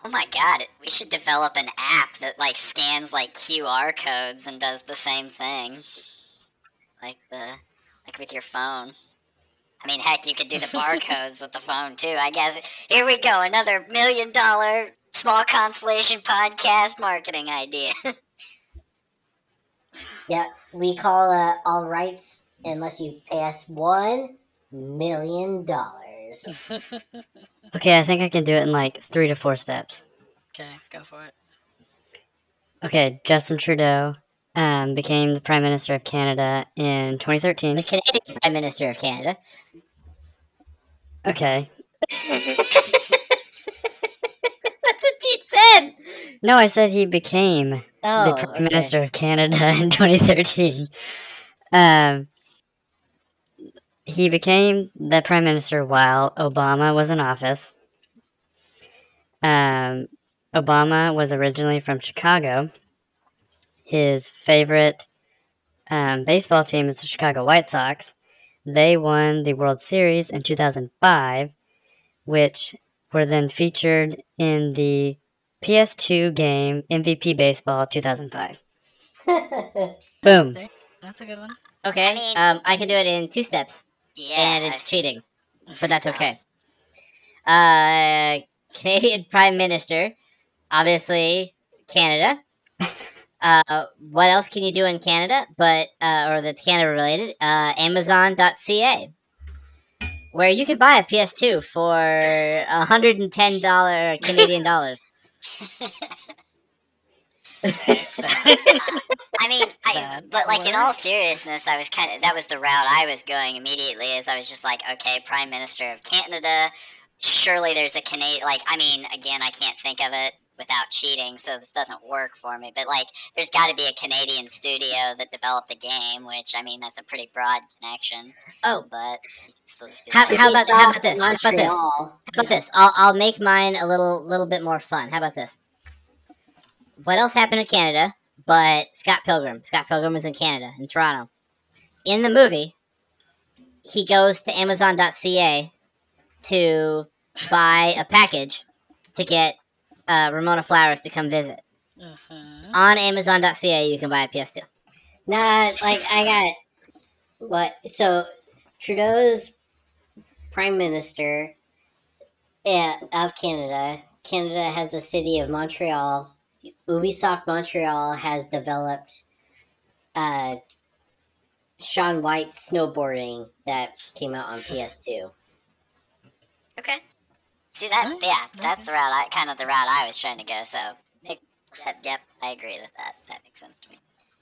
Oh my god, we should develop an app that like scans like QR codes and does the same thing, like the like with your phone. I mean, heck, you could do the barcodes with the phone too. I guess. Here we go, another million dollar small consolation podcast marketing idea. <laughs> Yeah, we call uh, all rights unless you pay us one million dollars. <laughs> Okay, I think I can do it in like three to four steps. Okay, go for it. Okay, Justin Trudeau um, became the Prime Minister of Canada in 2013. The Canadian Prime Minister of Canada. Okay. <laughs> That's what you said. No, I said he became Oh, the Prime okay. Minister of Canada in 2013. Um, he became the Prime Minister while Obama was in office. Um, Obama was originally from Chicago. His favorite um, baseball team is the Chicago White Sox. They won the World Series in 2005, which were then featured in the PS2 game MVP baseball 2005. <laughs> Boom. That's a good one. Okay, I mean- um, I can do it in two steps, Yeah. and it's cheating, but that's okay. Uh, Canadian <laughs> Prime Minister, obviously Canada. <laughs> Uh, what else can you do in Canada? But uh, or that's Canada related? Uh, Amazon.ca, where you can buy a PS2 for hundred and ten dollar Canadian dollars. <laughs> I mean, I, but like in all seriousness, I was kind of that was the route I was going immediately. As I was just like, okay, Prime Minister of Canada. Surely there's a Canadian. Like, I mean, again, I can't think of it without cheating, so this doesn't work for me. But like, there's got to be a Canadian studio that developed the game, which I mean, that's a pretty broad connection. Oh. but still just be How- how about- how about this? How about this? How about this? I'll, I'll make mine a little little bit more fun. How about this? What else happened in Canada? But Scott Pilgrim. Scott Pilgrim was in Canada, in Toronto. In the movie, he goes to Amazon.ca to buy a package to get uh, Ramona Flowers to come visit. Mhm. On Amazon.ca, you can buy a PS2. Nah, like I got what? So Trudeau's prime minister uh, of Canada. Canada has the city of Montreal. Ubisoft Montreal has developed uh, Shaun White snowboarding that came out on PS2. Okay. See that? Yeah, that's okay. the route. I kind of the route I was trying to go. So, it, that, yep, I agree with that. That makes sense to me.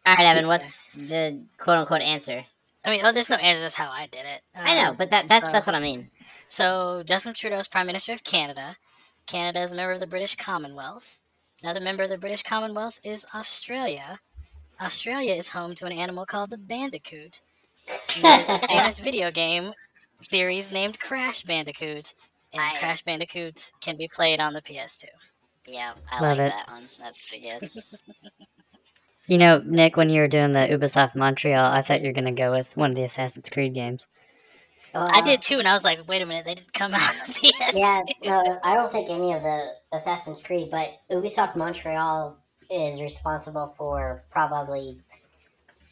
All right, Evan, what's the quote unquote answer? I mean, oh, there's no answer. Just how I did it. I know, Um, but that that's uh, that's what I mean. So Justin Trudeau is Prime Minister of Canada. Canada is a member of the British Commonwealth. Another member of the British Commonwealth is Australia. Australia is home to an animal called the Bandicoot. And There's a famous <laughs> video game series named Crash Bandicoot, and I- Crash Bandicoot can be played on the PS2. Yeah, I Love like it. that one. That's pretty good. <laughs> You know, Nick, when you were doing the Ubisoft Montreal, I thought you were going to go with one of the Assassin's Creed games. I did too, and I was like, wait a minute, they didn't come out on the PS2. Yeah, no, I don't think any of the Assassin's Creed, but Ubisoft Montreal is responsible for probably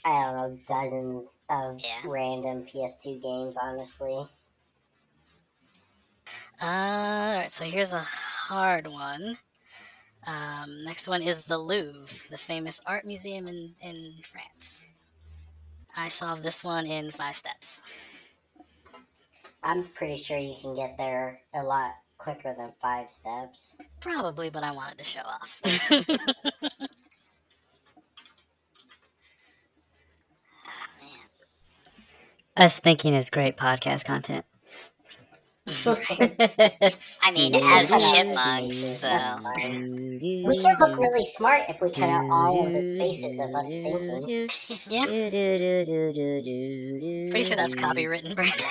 I don't know dozens of Yeah. random PS2 games. Honestly, Uh, Alright, so here's a hard one. Um, next one is the Louvre, the famous art museum in, in France. I solved this one in five steps. I'm pretty sure you can get there a lot quicker than five steps. Probably, but I wanted to show off. Ah, <laughs> man. <laughs> Us thinking is great podcast content. <laughs> I mean, as chipmunks, so. We can look really smart if we cut out all of the spaces of us thinking. yeah, pretty sure that's copywritten, Brandon.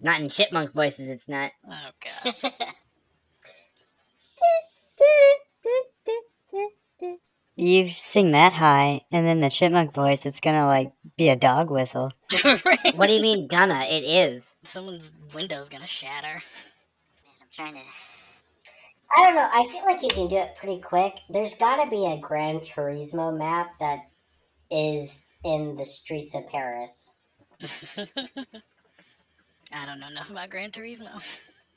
Not in chipmunk voices, it's not. Oh, God. <laughs> You sing that high, and then the chipmunk voice, it's going to, like, be a dog whistle. Right. What do you mean gonna? It is. Someone's window's gonna shatter. I'm trying to. I don't know. I feel like you can do it pretty quick. There's got to be a Gran Turismo map that is in the streets of Paris. I don't know enough about Gran Turismo.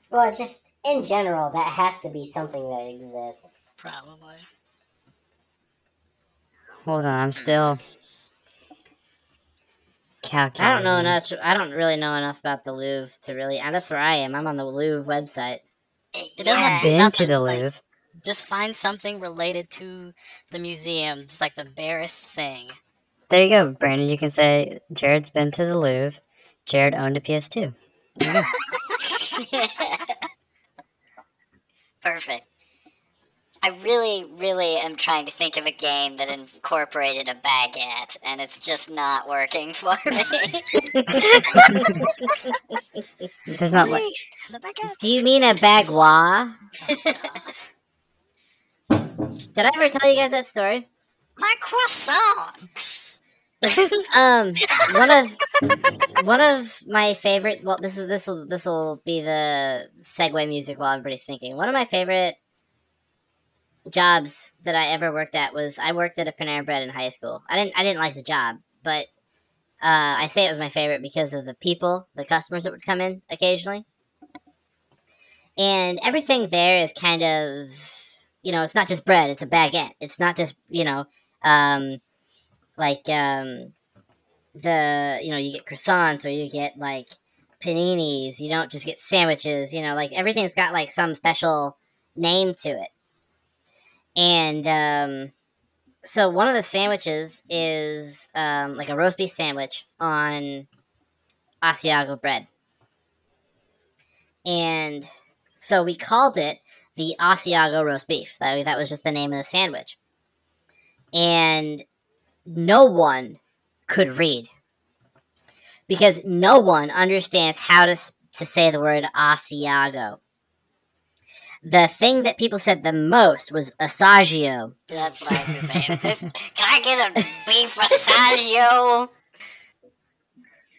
Well, just in general, that has to be something that exists. Probably. Hold on, I'm still mm. calculating. I don't know enough. I don't really know enough about the Louvre to really. That's where I am. I'm on the Louvre website. Eh, it doesn't have Yeah. to be Been nothing, to the like, Louvre. Just find something related to the museum, just like the barest thing. There you go, Brandon. You can say Jared's been to the Louvre. Jared owned a PS2. <laughs> Perfect. I really, really am trying to think of a game that incorporated a baguette, and it's just not working for me. <laughs> There's not like. Do you mean a bagua? <laughs> Did I ever tell you guys that story? My croissant. <laughs> um, one of one of my favorite. Well, this is this will this will be the segue music while everybody's thinking. One of my favorite jobs that I ever worked at was I worked at a Panera Bread in high school. I didn't I didn't like the job, but uh, I say it was my favorite because of the people, the customers that would come in occasionally, and everything there is kind of you know it's not just bread; it's a baguette. It's not just you know. Um, like um, the you know you get croissants or you get like paninis. You don't just get sandwiches. You know, like everything's got like some special name to it. And um, so one of the sandwiches is um, like a roast beef sandwich on Asiago bread. And so we called it the Asiago roast beef. That, that was just the name of the sandwich. And no one could read because no one understands how to, to say the word Asiago. The thing that people said the most was Asagio. That's what I was gonna say. This- Can I get a beef Asagio?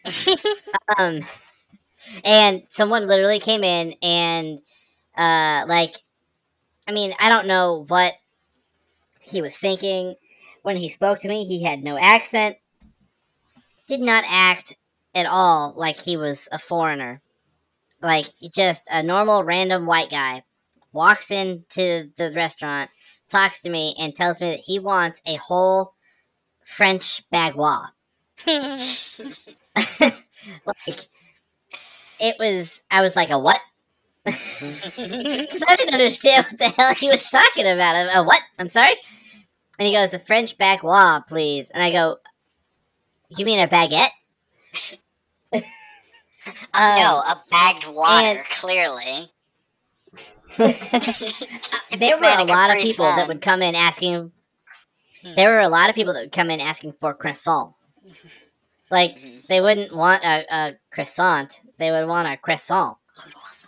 <laughs> um, and someone literally came in and, uh, like, I mean, I don't know what he was thinking when he spoke to me. He had no accent, did not act at all like he was a foreigner. Like, just a normal, random white guy walks into the restaurant, talks to me, and tells me that he wants a whole French bagua. <laughs> like it was i was like a what <laughs> <laughs> because i didn't understand what the hell he was talking about a, a what i'm sorry and he goes a french baguette, please and i go you mean a baguette <laughs> Um, no, a bagged water, and- clearly. <laughs> there were a lot of people that would come in asking there were a lot of people that would come in asking for croissant like Mhm. they wouldn't want a, a croissant they would want a croissant. <laughs>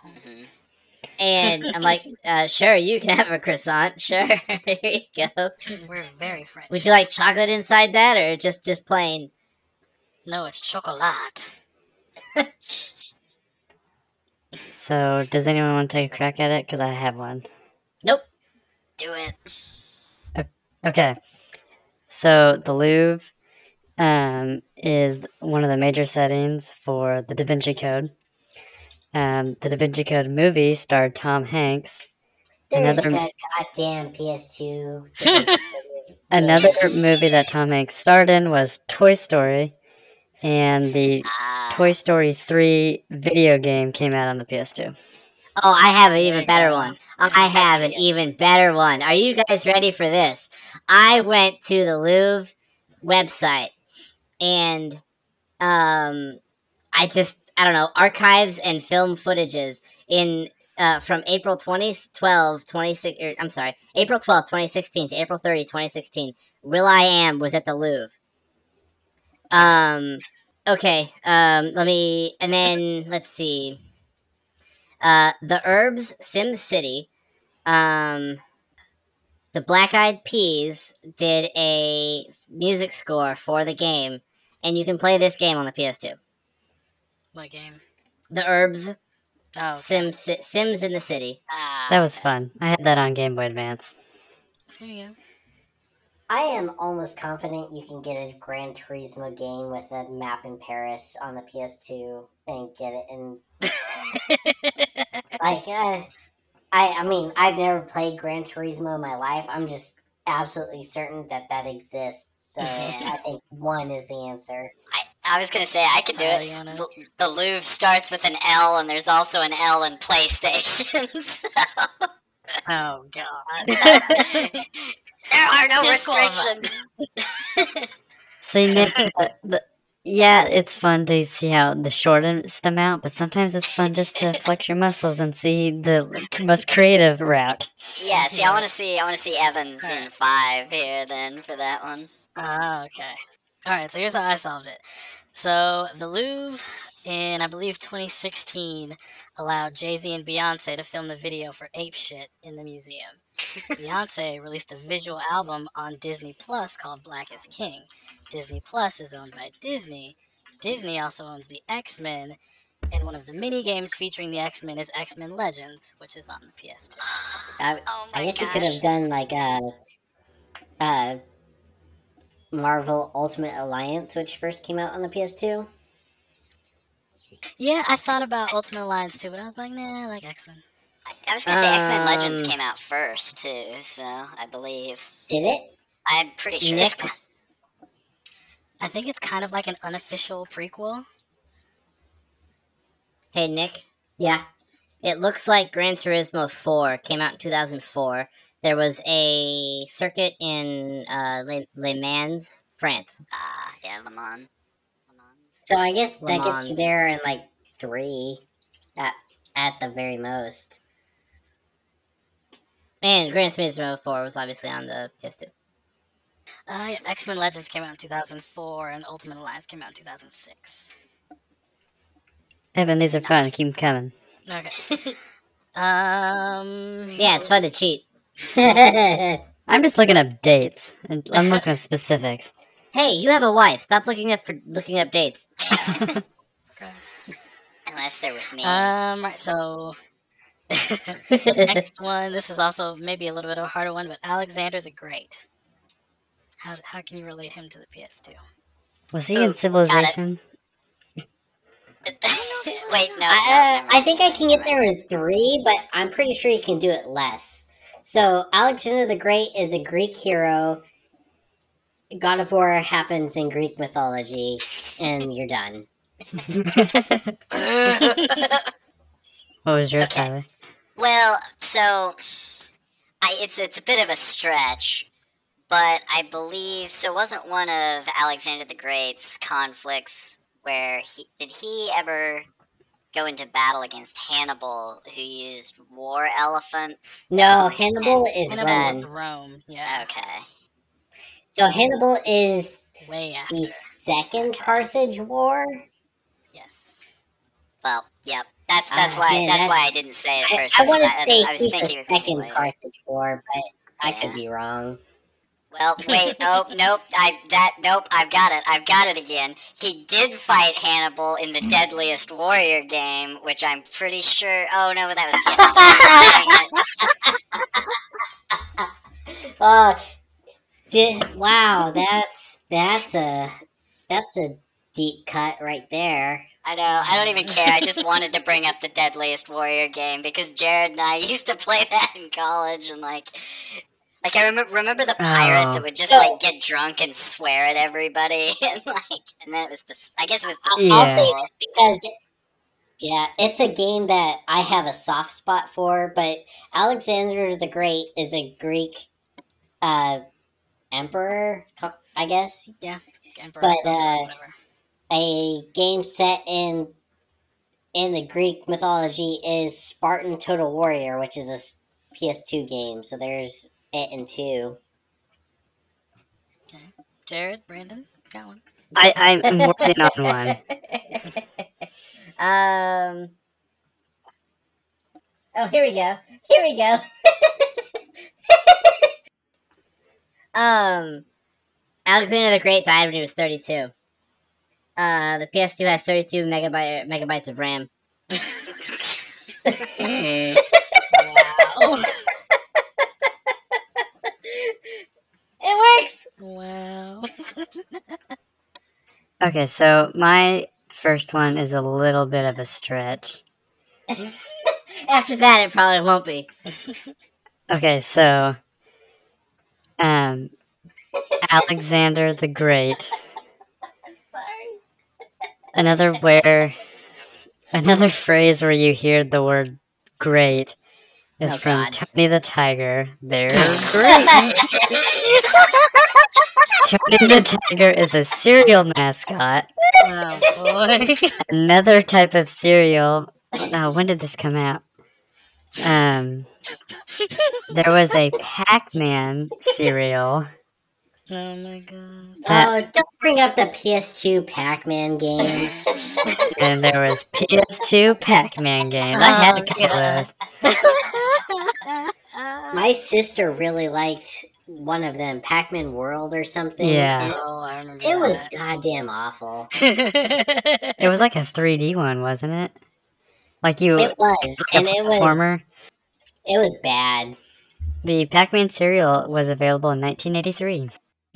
and i'm like <laughs> uh, sure you can have a croissant <laughs> sure here you go We're very French. would you like chocolate inside that or just just plain No, it's chocolat. <laughs> So, does anyone want to take a crack at it? Because I have one. Nope. Do it. Okay. So, the Louvre um, is one of the major settings for the Da Vinci Code. Um, the Da Vinci Code movie starred Tom Hanks. There's Another- that goddamn PS2. <laughs> Another movie that Tom Hanks starred in was Toy Story, and the Ah, Toy Story 3 video game came out on the PS2. oh i have an even better one i have an even better one are you guys ready for this i went to the louvre website and um i just i don't know archives and film footages in uh, from April 2012, 26, er, I'm sorry, April 12th, 2016 to April 30, 2016, Will I Am was at the Louvre. Um, okay, um, let me, and then let's see. Uh, the Urbz Sim City, um, the Black Eyed Peas did a music score for the game, and you can play this game on the PS2. What game? The Urbz Oh, okay. Sim Si- Sims in the City. ah, That was fun. I had that on Game Boy Advance. there you go. I am almost confident you can get a Gran Turismo game with a map in Paris on the PS2 and get it in. <laughs> like, uh, I, I mean, I've never played Gran Turismo in my life. I'm just absolutely certain that that exists. So <laughs> I think one is the answer. I, I was gonna say I could do it. The, the Louvre starts with an L, and there's also an L in PlayStation. <laughs> so Oh god. <laughs> there are no restrictions. <laughs> See, Nick, the, the, yeah, it's fun to see how the shortest amount, but sometimes it's fun just to flex your muscles and see the most creative route. Yeah, see, I want to see, I want to see Evans in five here then for that one. Ah, okay. All right, so here's how I solved it. So the Louvre in I believe 2016 allowed Jay Z and Beyonce to film the video for Ape Shit in the museum. <laughs> Beyonce released a visual album on Disney Plus called Black is King. Disney Plus is owned by Disney. Disney also owns the X Men, and one of the mini games featuring the X Men is X Men Legends, which is on the PS2. <gasps> I, Oh I guess you could have done like a, a Marvel Ultimate Alliance, which first came out on the PS2. Yeah, I thought about Ultimate Alliance too, but I was like, nah, I like X Men. I was gonna say X Men Legends Um, came out first too, so I believe Did it? I'm pretty sure. Nick? It's, I think it's kind of like an unofficial prequel. Hey Nick, Yeah. it looks like Gran Turismo 4 came out in 2004. There was a circuit in uh, Le, Le Mans, France. ah, yeah, Le Mans. Le Mans. So I guess Le that gets you there in like three, at at the very most. And Gran Turismo 4 was obviously on the PS2. Uh, X Men Legends came out in 2004, and Ultimate Alliance came out in 2006. Evan, these are fun. Keep Keep 'em coming. Okay. <laughs> um. Yeah, it's fun to cheat. Hey, <laughs> I'm just looking up dates. I'm <laughs> looking up specifics. Hey, you have a wife. Stop looking up for looking up dates. <laughs> Unless they're with me. Um. Right. So. Next one. This is also maybe a little bit of a harder one, but Alexander the Great. How, how can you relate him to the PS2? Was he Oh, in. Civilization? Wait, no. I, no, uh, I think I can get there in three, but I'm pretty sure you can do it less. So Alexander the Great is a Greek hero. God of War happens in Greek mythology, and you're done. <laughs> What was yours, Okay. Tyler? Well, so I, it's it's a bit of a stretch, but I believe so. Wasn't one of Alexander the Great's conflicts where he did he ever go into battle against Hannibal, who used war elephants? No, Hannibal is Hannibal was Rome. Yeah. Okay, So Hannibal is Way after. the second Carthage War. Yes. well, yep. That's that's Ah, why man, that's that- why I didn't say it at I, first. I want to say I was he's thinking the was second. Carthage War, but I could be wrong. Well, wait, nope, nope. I that nope. I've got it. I've got it again. He did fight Hannibal in the Deadliest Warrior game, which I'm pretty sure. Oh no, but that was PS2. Uh, di- wow, that's that's a that's a deep cut right there. I know. I don't even care. I just wanted to bring up the Deadliest Warrior game because Jared and I <laughs> used to play that in college, and like, like I remember remember the pirate Oh. that would just like get drunk and swear at everybody, <laughs> and like, and then it was the. I guess it was the. I'll Yeah. say this because yeah, it's a game that I have a soft spot for. But Alexander the Great is a Greek uh, emperor, I guess. Yeah, emperor, But, uh. A game set in in the Greek mythology is Spartan Total Warrior, which is a s- PS2 game. So there's it in two. Jared, Brandon, got one. I, I'm working on one. <laughs> Um. Oh, here we go. Here we go. <laughs> um, Alexander the Great died when he was 32. Uh, the PS2 has 32 megabyte megabytes of RAM. <laughs> Wow. Wow. Okay, so my first one is a little bit of a stretch. <laughs> After that, it probably won't be. Okay, so um Alexander the Great. I'm sorry. Another where another phrase where you hear the word great is Oh, from God. Tony the Tiger. They're <laughs> great. <laughs> Tony the Tiger is a cereal mascot. Oh boy. Another type of cereal. Oh, when did this come out? Um, there was a Pac-Man cereal Oh my god. That- Oh, don't bring up the PS2 Pac-Man games. and there was PS2 Pac-Man games. I had a Oh, couple of those. My sister really liked one of them, Pac-Man World or something. Yeah. and oh, I remember. It was goddamn awful. <laughs> It was like a 3D one, wasn't it? Like you, It was, and a it was platformer. it was bad. The Pac-Man cereal was available in 1983. <laughs>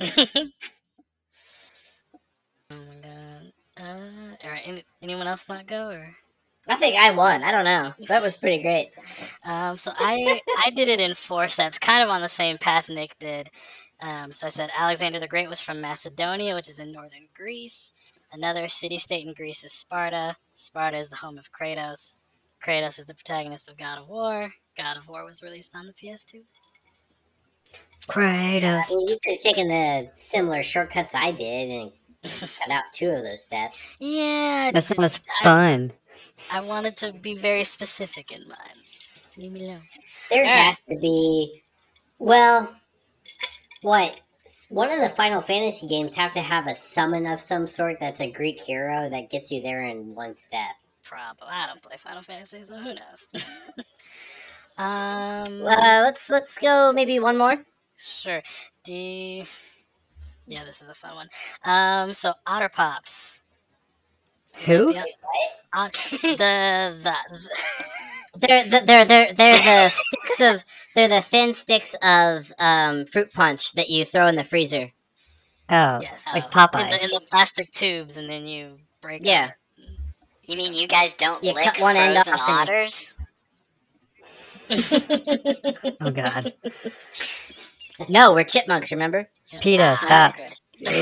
oh my god. Uh, all right. Any, anyone else not go or? I think I won. I don't know. That was pretty great. Um, so I I did it in four steps, kind of on the same path Nick did. Um, so I said Alexander the Great was from Macedonia, which is in northern Greece. Another city-state in Greece is Sparta. Sparta is the home of Kratos. Kratos is the protagonist of God of War. God of War was released on the PS2. Kratos. I mean, you could have taken the similar shortcuts I did and <laughs> cut out two of those steps. Yeah, That sounds fun. I wanted to be very specific in mine. Leave me alone. There Yeah. has to be, well, what? One of the Final Fantasy games have to have a summon of some sort that's a Greek hero that gets you there in one step. Probably. I don't play Final Fantasy, so who knows? <laughs> um, Uh, let's let's go. Maybe one more. Sure. Do you... Yeah, this is a fun one. Um, so Otter Pops. Who? The, ot- uh, <laughs> the, the, They're the, they're they're they're the sticks of they're the thin sticks of um, fruit punch that you throw in the freezer. Oh, yes, like uh, in Popeyes. the, in the plastic tubes, and then you break. Yeah. them. You mean you guys don't You lick cut one end off otters? <laughs> oh God, <laughs> No, we're chipmunks. Remember? Peter, ah, stop. Okay.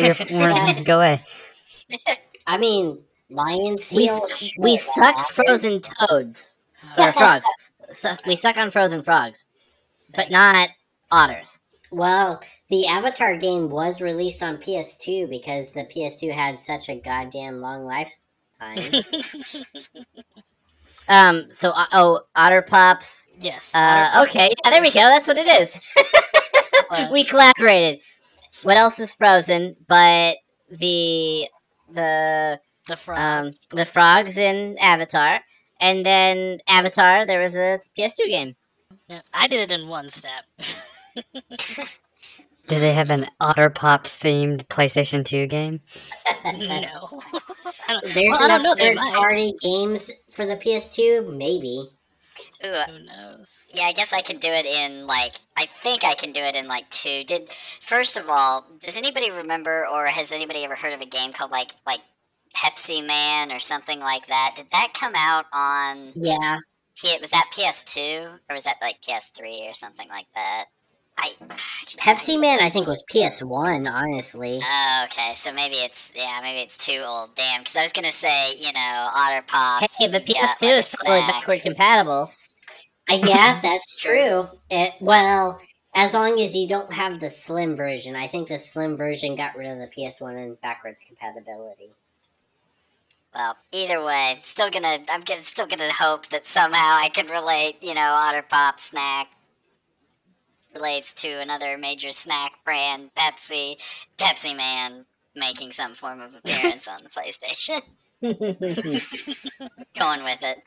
You're- we're- go away. I mean, lion We seal. we sure, suck that's frozen toads or frogs. Su- we suck on frozen frogs, but not otters. Well, the Avatar game was released on PS2 because the PS2 had such a goddamn long lifetime. <laughs> <laughs> Um. So uh, oh, otter pops. yes. Uh. Okay. Yeah. There we go. That's what it is. <laughs> We collaborated. What else is frozen? But the the the frog. um the frogs in Avatar, and then Avatar. There was a PS2 game. Yeah, I did it in one step. <laughs> Do they have an Otter Pops themed PlayStation 2 game? no. <laughs> I don't, There's well, I don't know. enough They third party games for the PS2, maybe. Ooh, Who knows? yeah, I guess I can do it in like I think I can do it in like two. Did first of all, does anybody remember or has anybody ever heard of a game called like like Pepsi Man or something like that? Did that come out on Yeah. P- was that PS2 or was that like PS3 or something like that? I Pepsi Man, I think, was PS1, honestly. Oh, okay, so maybe it's yeah, maybe it's too old. Damn, because I was gonna say you know Otter Pops. Hey, got, PS2 like, is snack. backward compatible. Uh, yeah, <laughs> that's true. It, well, as long as you don't have the slim version. I think the slim version got rid of the PS1 and backwards compatibility. Well, either way, still gonna I'm still gonna hope that somehow I can relate. You know, Otter Pop snack relates to another major snack brand, Pepsi. Pepsi Man making some form of appearance on the PlayStation. <laughs> Going with it.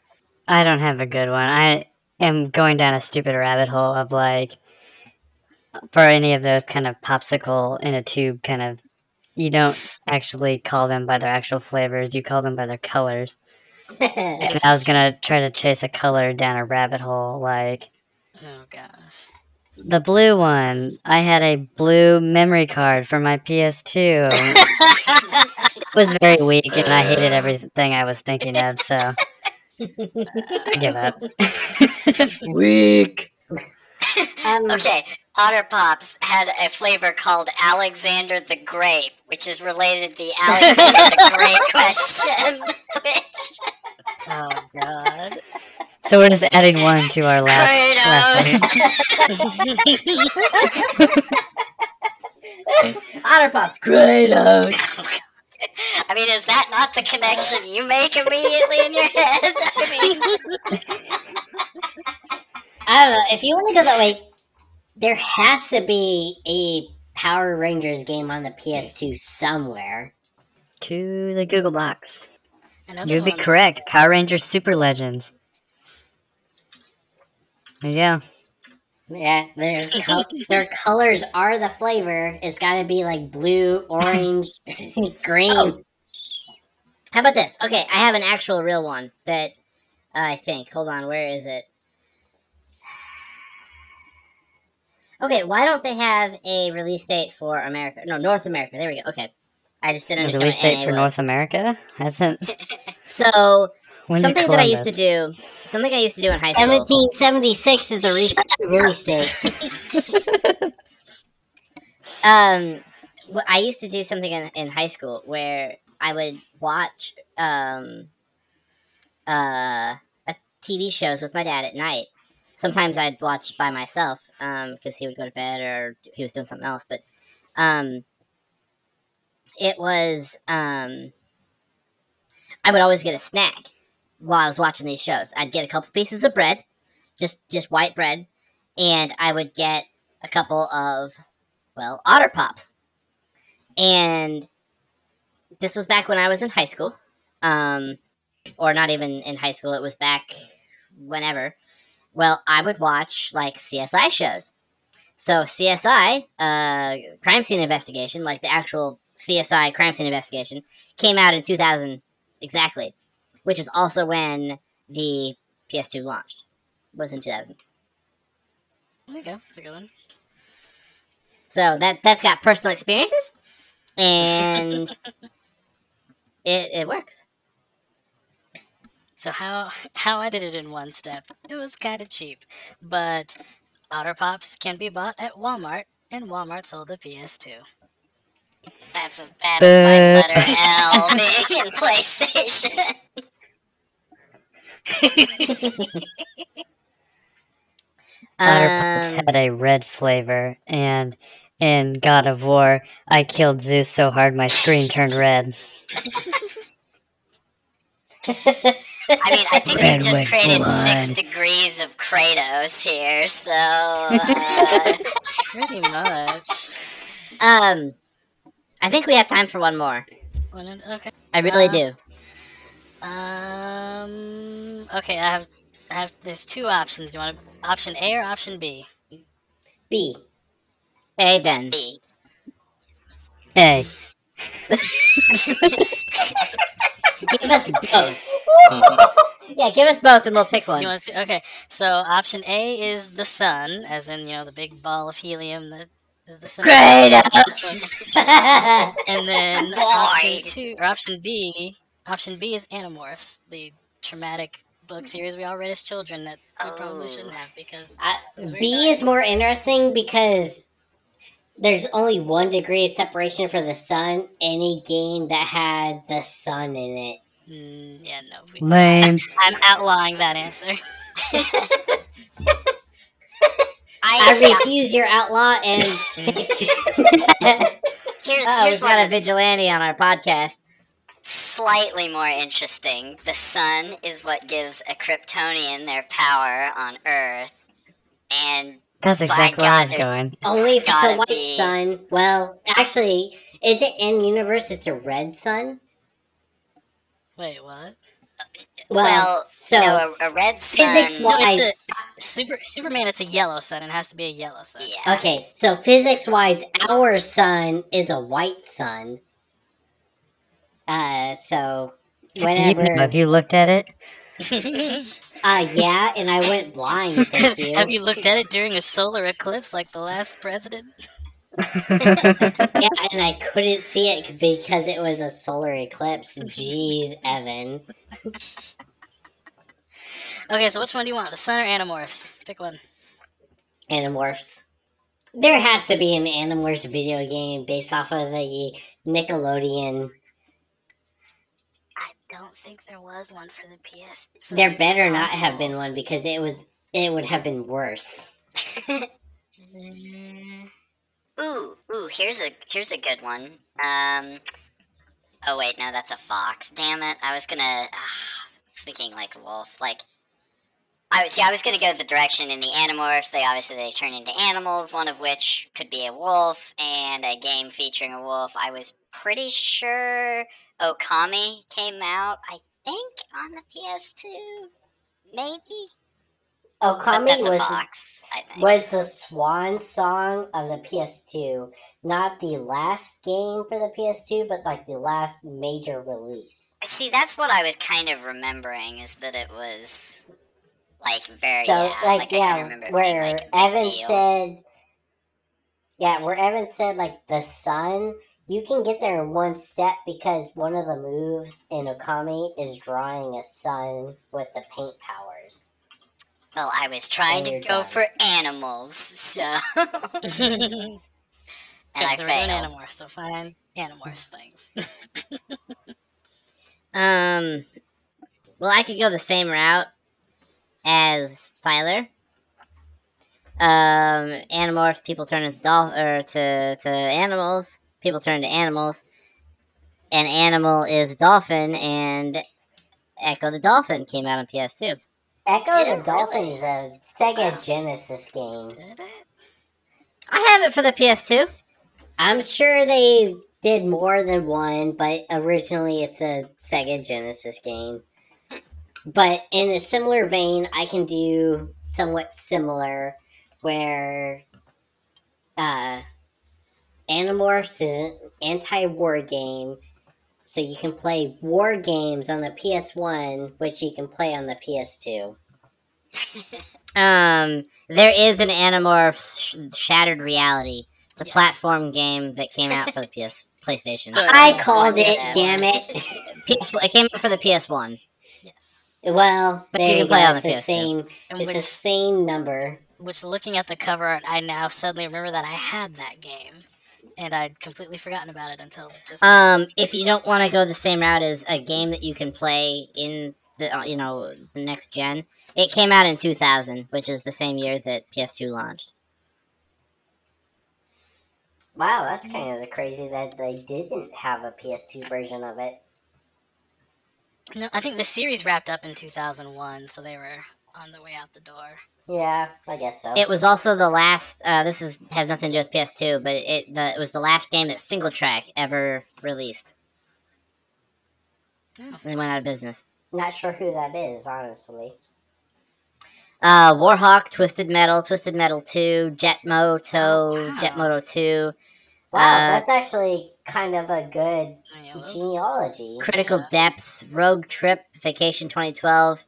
I don't have a good one. I am going down a stupid rabbit hole of like, for any of those kind of popsicle in a tube kind of, you don't actually call them by their actual flavors, you call them by their colors. And I was gonna try to chase a color down a rabbit hole, like Oh gosh. the blue one. I had a blue memory card for my PS2. it was very weak, and I hated everything I was thinking of, so I give up. <laughs> weak. um, Okay, Otter Pops had a flavor called Alexander the Grape, which is related to the Alexander the Great <laughs> question. Which Oh god. So we're just adding one to our last. last name. <laughs> Otter Pops, Kratos. I mean, is that not the connection you make immediately in your head? <laughs> I mean, I don't know. If you want to go that way, there has to be a Power Rangers game on the PS2 somewhere. To the Google box. You'd be correct. Power Rangers Super Legends. There you go. Yeah, their col- <laughs> their colors are the flavor. It's got to be like blue, orange, <laughs> green. Oh. How about this? Okay, I have an actual real one that uh, I think. Hold on, where is it? Okay, why don't they have a release date for America? No, North America. There we go. Okay. I just didn't The understand release what date NA for was. North America hasn't. <laughs> So, When's something that I used to do, something I used to do in high school. 1776 is the re- release date. <laughs> Um, wh- I used to do something in, in high school where I would watch um, uh, TV shows with my dad at night. Sometimes I'd watch by myself because he would go to bed or he was doing something else. But um, it was um, I would always get a snack while I was watching these shows. I'd get a couple pieces of bread, just just white bread, and I would get a couple of well, Otter Pops. And this was back when I was in high school. Um, or not even in high school, it was back whenever. Well, I would watch like CSI shows. So CSI, uh, crime scene investigation, like the actual CSI crime scene investigation, came out in 2000 exactly, which is also when the PS2 launched. Was in 2000. There you go. That's a good one. So that that's got personal experiences, <laughs> and it it works. So how how I did it in one step. It was kind of cheap, but Otter Pops can be bought at Walmart, and Walmart sold the PS2. That's as bad as my letter L <laughs> being in PlayStation. Otter Pops Um, had a red flavor, and in God of War, I killed Zeus so hard my screen turned red. <laughs> I mean, I think we Red just with created six degrees of Kratos here, so uh, <laughs> Pretty much. um, I think we have time for one more. One Okay. I really Uh, do. Um. Okay. I have. I have. There's two options. You want to, option A or option B? B. A B. Hey Ben, B. Hey, Give us <laughs> both. <laughs> yeah, give us both and we'll pick one. to? Okay. So option A is the sun, as in you know the big ball of helium that is the sun. Kratos. <laughs> And then Boy. option two or option B. Option B is Animorphs, the traumatic book mm-hmm. series we all read as children that we probably Oh. shouldn't have because B is more interesting because there's only one degree of separation for the sun. Any game that had the sun in it. mm, yeah no. We, lame. <laughs> I'm outlawing that answer. <laughs> I I, refuse your outlaw and <laughs> here's Oh, here's we've got a one that's vigilante on our podcast. slightly more interesting. The sun is what gives a Kryptonian their power on Earth, and That's exactly where I was going. only if it's a white be. sun. Well, actually, is it in universe? It's a red sun. Wait, what? Well, well, so no, a, a red sun. physics wise, it's a super Superman. It's a yellow sun. It has to be a yellow sun. Yeah. okay. So physics wise, our sun is a white sun. Uh, so You whenever, have you looked at it? Uh, yeah, and I went blind. Thank you. Have you looked at it during a solar eclipse like the last president? Yeah, and I couldn't see it because it was a solar eclipse. Jeez, Evan. Okay, so which one do you want? The sun or Animorphs? Pick one. Animorphs. There has to be an Animorphs video game based off of the Nickelodeon. I don't think there was one for the PS. For There the better not have been one because it was it would have been worse. Mm, <laughs> Ooh, ooh, here's a here's a good one. Um. Oh wait, no, that's a fox. Damn it! I was gonna. ah, thinking like wolf. Like I was see. I was going to go the direction in the Animorphs. They obviously they turn into animals. One of which could be a wolf, and a game featuring a wolf. I was pretty sure Okami came out. I think on the PS2, maybe. Okami was think was the swan song of the PS2, not the last game for the PS2, but like the last major release. See, that's what I was kind of remembering is that it was like very So, yeah, like, like, yeah, where being, like, Evan said, yeah, where Evan said like the sun, you can get there in one step because one of the moves in Okami is drawing a sun with the paint powers. Well, I was trying to go done. for animals, so <laughs> and I Because they failed. Animorphs, so fine. Animorphs things. <laughs> Um, well, I could go the same route as Tyler. Um, animorphs, people turn into dolph or to to animals. People turn into animals. An animal is a dolphin, and Echo the Dolphin came out on PS2. Echo Did the Dolphin really? is a Sega Genesis game. Did it? I have it for the PS2. I'm sure they did more than one, but originally it's a Sega Genesis game. But in a similar vein, I can do somewhat similar where uh, Animorphs is an anti war game. So you can play war games on the PS1, which you can play on the PS2. <laughs> Um, there is an Animorphs Sh- Shattered Reality. It's a Yes. platform game that came out for the <laughs> PS PlayStation. Good. I called it, damn it. <laughs> PS, it came out for the PS1. Yes. Well, But there you you can play go. on It's the the PS2. same. And It's the same number. which, looking at the cover art, I now suddenly remember that I had that game. And I'd completely forgotten about it until just. Um, if you don't want to go the same route as a game that you can play in the uh, you know the next gen, it came out in 2000, which is the same year that PS2 launched. Wow, that's kind of crazy that they didn't have a PS2 version of it. no, I think the series wrapped up in 2001, so they were on the way out the door. Yeah, I guess so. It was also the last. Uh, this is has nothing to do with PS2, but it the, it was the last game that SingleTrac ever released. Oh. They went out of business. Not sure who that is, honestly. Uh, Warhawk, Twisted Metal, Twisted Metal 2, Jet Moto, Oh, wow. Jet Moto 2, Wow, Uh, that's actually kind of a good yeah, well, genealogy. Critical Yeah. Depth, Rogue Trip, Vacation 2012,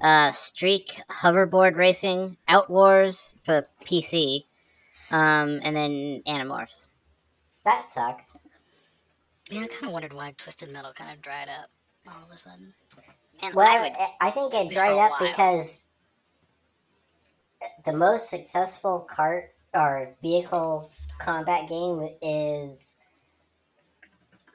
uh, Streak, Hoverboard Racing, Outwars for the PC, um, and then Animorphs. That sucks. yeah, I kind of wondered why Twisted Metal kind of dried up all of a sudden. And Well, I would I, I think it dried up because the most successful cart or vehicle combat game is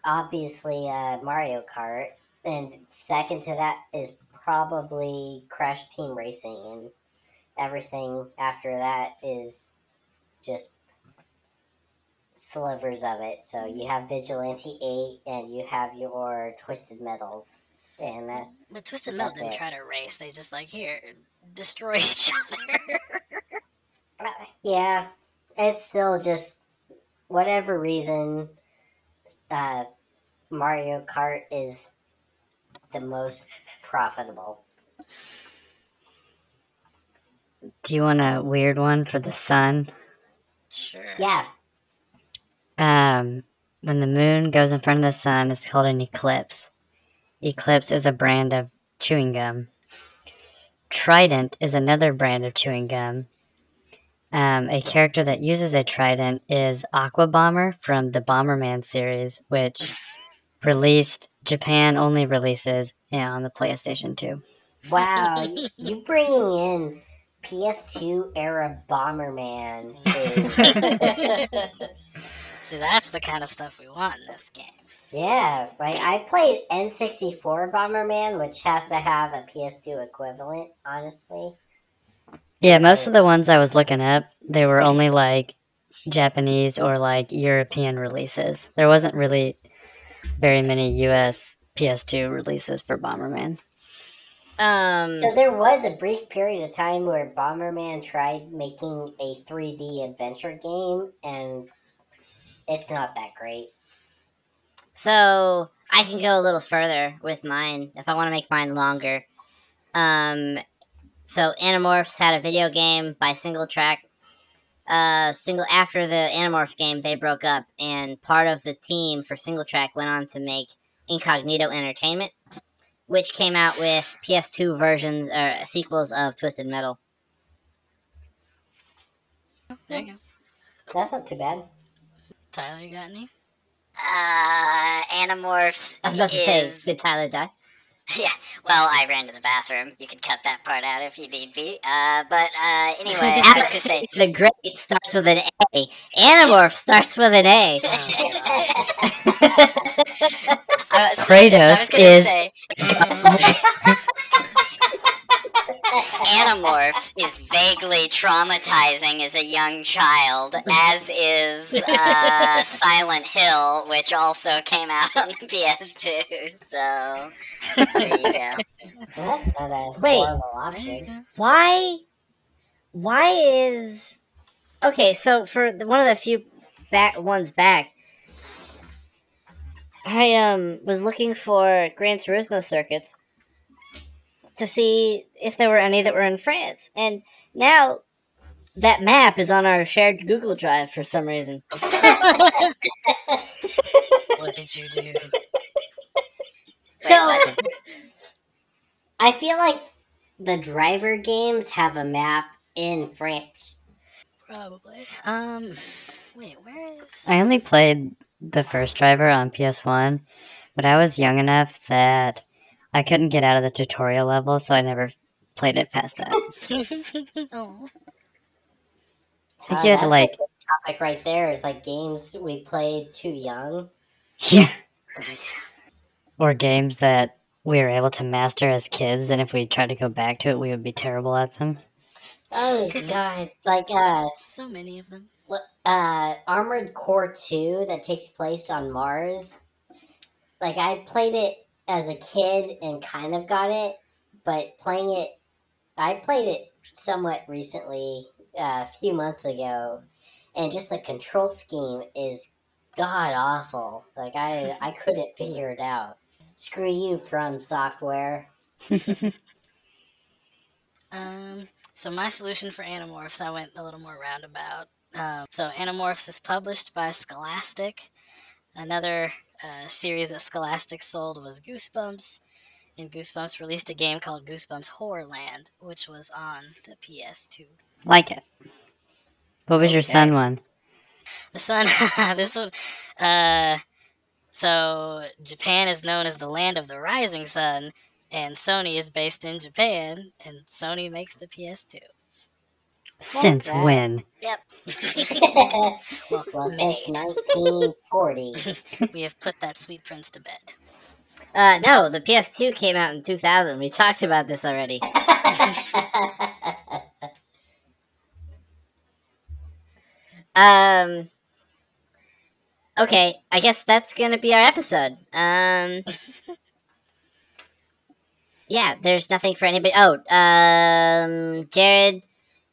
obviously uh, Mario Kart, and second to that is probably Crash Team Racing, and everything after that is just slivers of it. So you have Vigilante 8, and you have your Twisted Metals. And that, But Twisted Metal That's didn't it. try to race. They just like here destroy <laughs> each other. Uh, <laughs> yeah, it's still just whatever reason. Uh, Mario Kart is the most profitable. Do you want a weird one for the sun? sure. Yeah, Um, when the moon goes in front of the sun, it's called an eclipse. Eclipse is a brand of chewing gum. Trident is another brand of chewing gum. Um, a character that uses a trident is Aqua Bomber from the Bomberman series, which <laughs> released Japan only releases yeah, on the PlayStation 2. wow, you, <laughs> you bringing in PS2 era Bomberman <laughs> is <laughs> See, that's the kind of stuff we want in this game. yeah. Like I played N64 Bomberman, which has to have a PS2 equivalent. Honestly, Yeah, most of the ones I was looking up, they were only like Japanese or like European releases. There wasn't really very many US PS2 releases for Bomberman. Um, So there was a brief period of time where Bomberman tried making a 3D adventure game, and it's not that great. So I can go a little further with mine if I want to make mine longer. Um, so Animorphs had a video game by SingleTrac. Uh, single after the Animorphs game, they broke up, and part of the team for SingleTrac went on to make Incognito Entertainment, which came out with PS2 versions or sequels of Twisted Metal. There you go. That's not too bad. Tyler, you got any? Uh, Animorphs I was about to is say, did Tyler die? <laughs> yeah. Well, I ran to the bathroom. You could cut that part out if you need be. Uh, but uh, anyway, I was gonna say. <laughs> the great starts with an A. Animorph starts with an A. <laughs> was, Kratos I was gonna is- say. Animorphs is vaguely traumatizing as a young child, as is <laughs> uh, Silent Hill, which also came out on the PS2. So there you go. That's not a Wait. horrible option. why why is okay so for the, one of the few back ones back i um was looking for gran turismo circuits to see if there were any that were in france and now that map is on our shared google drive for some reason <laughs> What did you do? So what? I feel like the driver games have a map in France. Probably. Um, wait, where is? I only played the first driver on PS1, but I was young enough that I couldn't get out of the tutorial level, so I never played it past that. <laughs> oh, I think Uh, you had to that's like, a good topic right there is like games we played too young. yeah, or games that we were able to master as kids, and if we tried to go back to it, we would be terrible at them. Oh <laughs> god, like uh, so many of them. uh, Armored Core Two that takes place on Mars. Like I played it as a kid and kind of got it, but playing it, I played it somewhat recently, uh, a few months ago, and just the control scheme is god awful. Like I, I <laughs> couldn't figure it out. Screw you, FromSoftware. <laughs> Um, so my solution for Animorphs, I went a little more roundabout. Um, so Animorphs is published by Scholastic. Another uh, series that Scholastic sold was Goosebumps, and Goosebumps released a game called Goosebumps Horrorland, which was on the PS2. Like it. What was your Okay. son one? The sun, <laughs> this one, uh, so Japan is known as the land of the rising sun, and Sony is based in Japan, and Sony makes the PS2. Since that. when? <laughs> Well, well, <laughs> made. since 1940. <laughs> we have put that sweet prince to bed. uh no the ps2 came out in 2000 we talked about this already Um. Okay, I guess that's gonna be our episode. Um. yeah, there's nothing for anybody. Oh, um, Jared,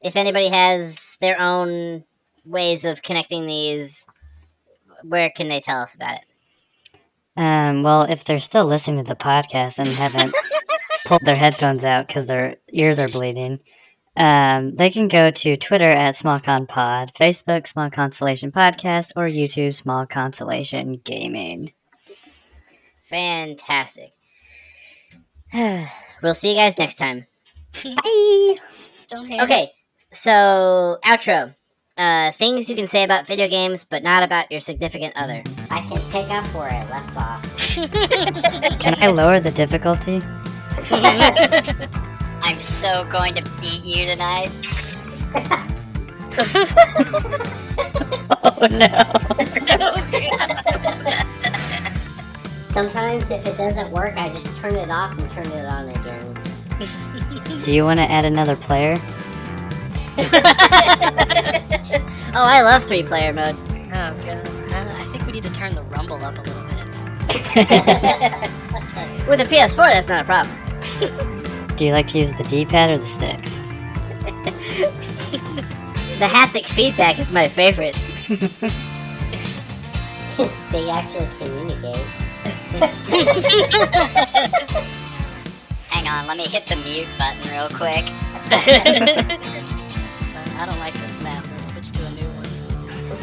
if anybody has their own ways of connecting these, where can they tell us about it? Um, well, if they're still listening to the podcast and haven't <laughs> pulled their headphones out because their ears are bleeding, um, they can go to Twitter at SmallConPod, Facebook Small Consolation Podcast, or YouTube Small Consolation Gaming. Fantastic. <sighs> we'll see you guys next time. <laughs> Bye. Don't hate Okay, so outro. Uh, things you can say about video games, but not about your significant other. I can pick up where I left off. <laughs> Can I lower the difficulty? <laughs> I'm so going to beat you tonight. <laughs> Oh no. Sometimes if it doesn't work, I just turn it off and turn it on again. Do you want to add another player? <laughs> Oh, I love three player mode. Oh god. Uh, I think we need to turn the rumble up a little bit. <laughs> With a PS4, that's not a problem. <laughs> Do you like to use the D-pad or the sticks? The haptic feedback is my favorite. they actually communicate. Hang on, let me hit the mute button real quick. I don't like this map. Let's switch to a new one.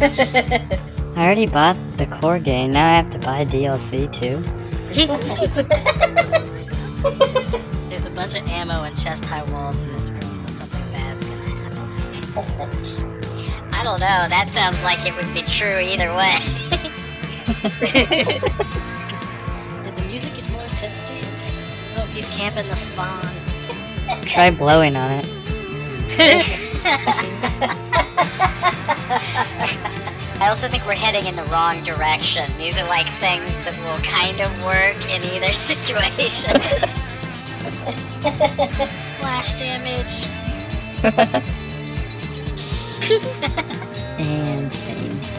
<laughs> I already bought the core game. Now I have to buy DLC too. <laughs> There's a bunch of ammo and chest high walls in this room, so something bad's gonna happen. I don't know, that sounds like it would be true either way. <laughs> Did the music get more intense to you? Oh, he's camping the spawn. Try blowing on it. I also think we're heading in the wrong direction. These are like things that will kind of work in either <laughs> situation. Splash damage. <laughs> And same.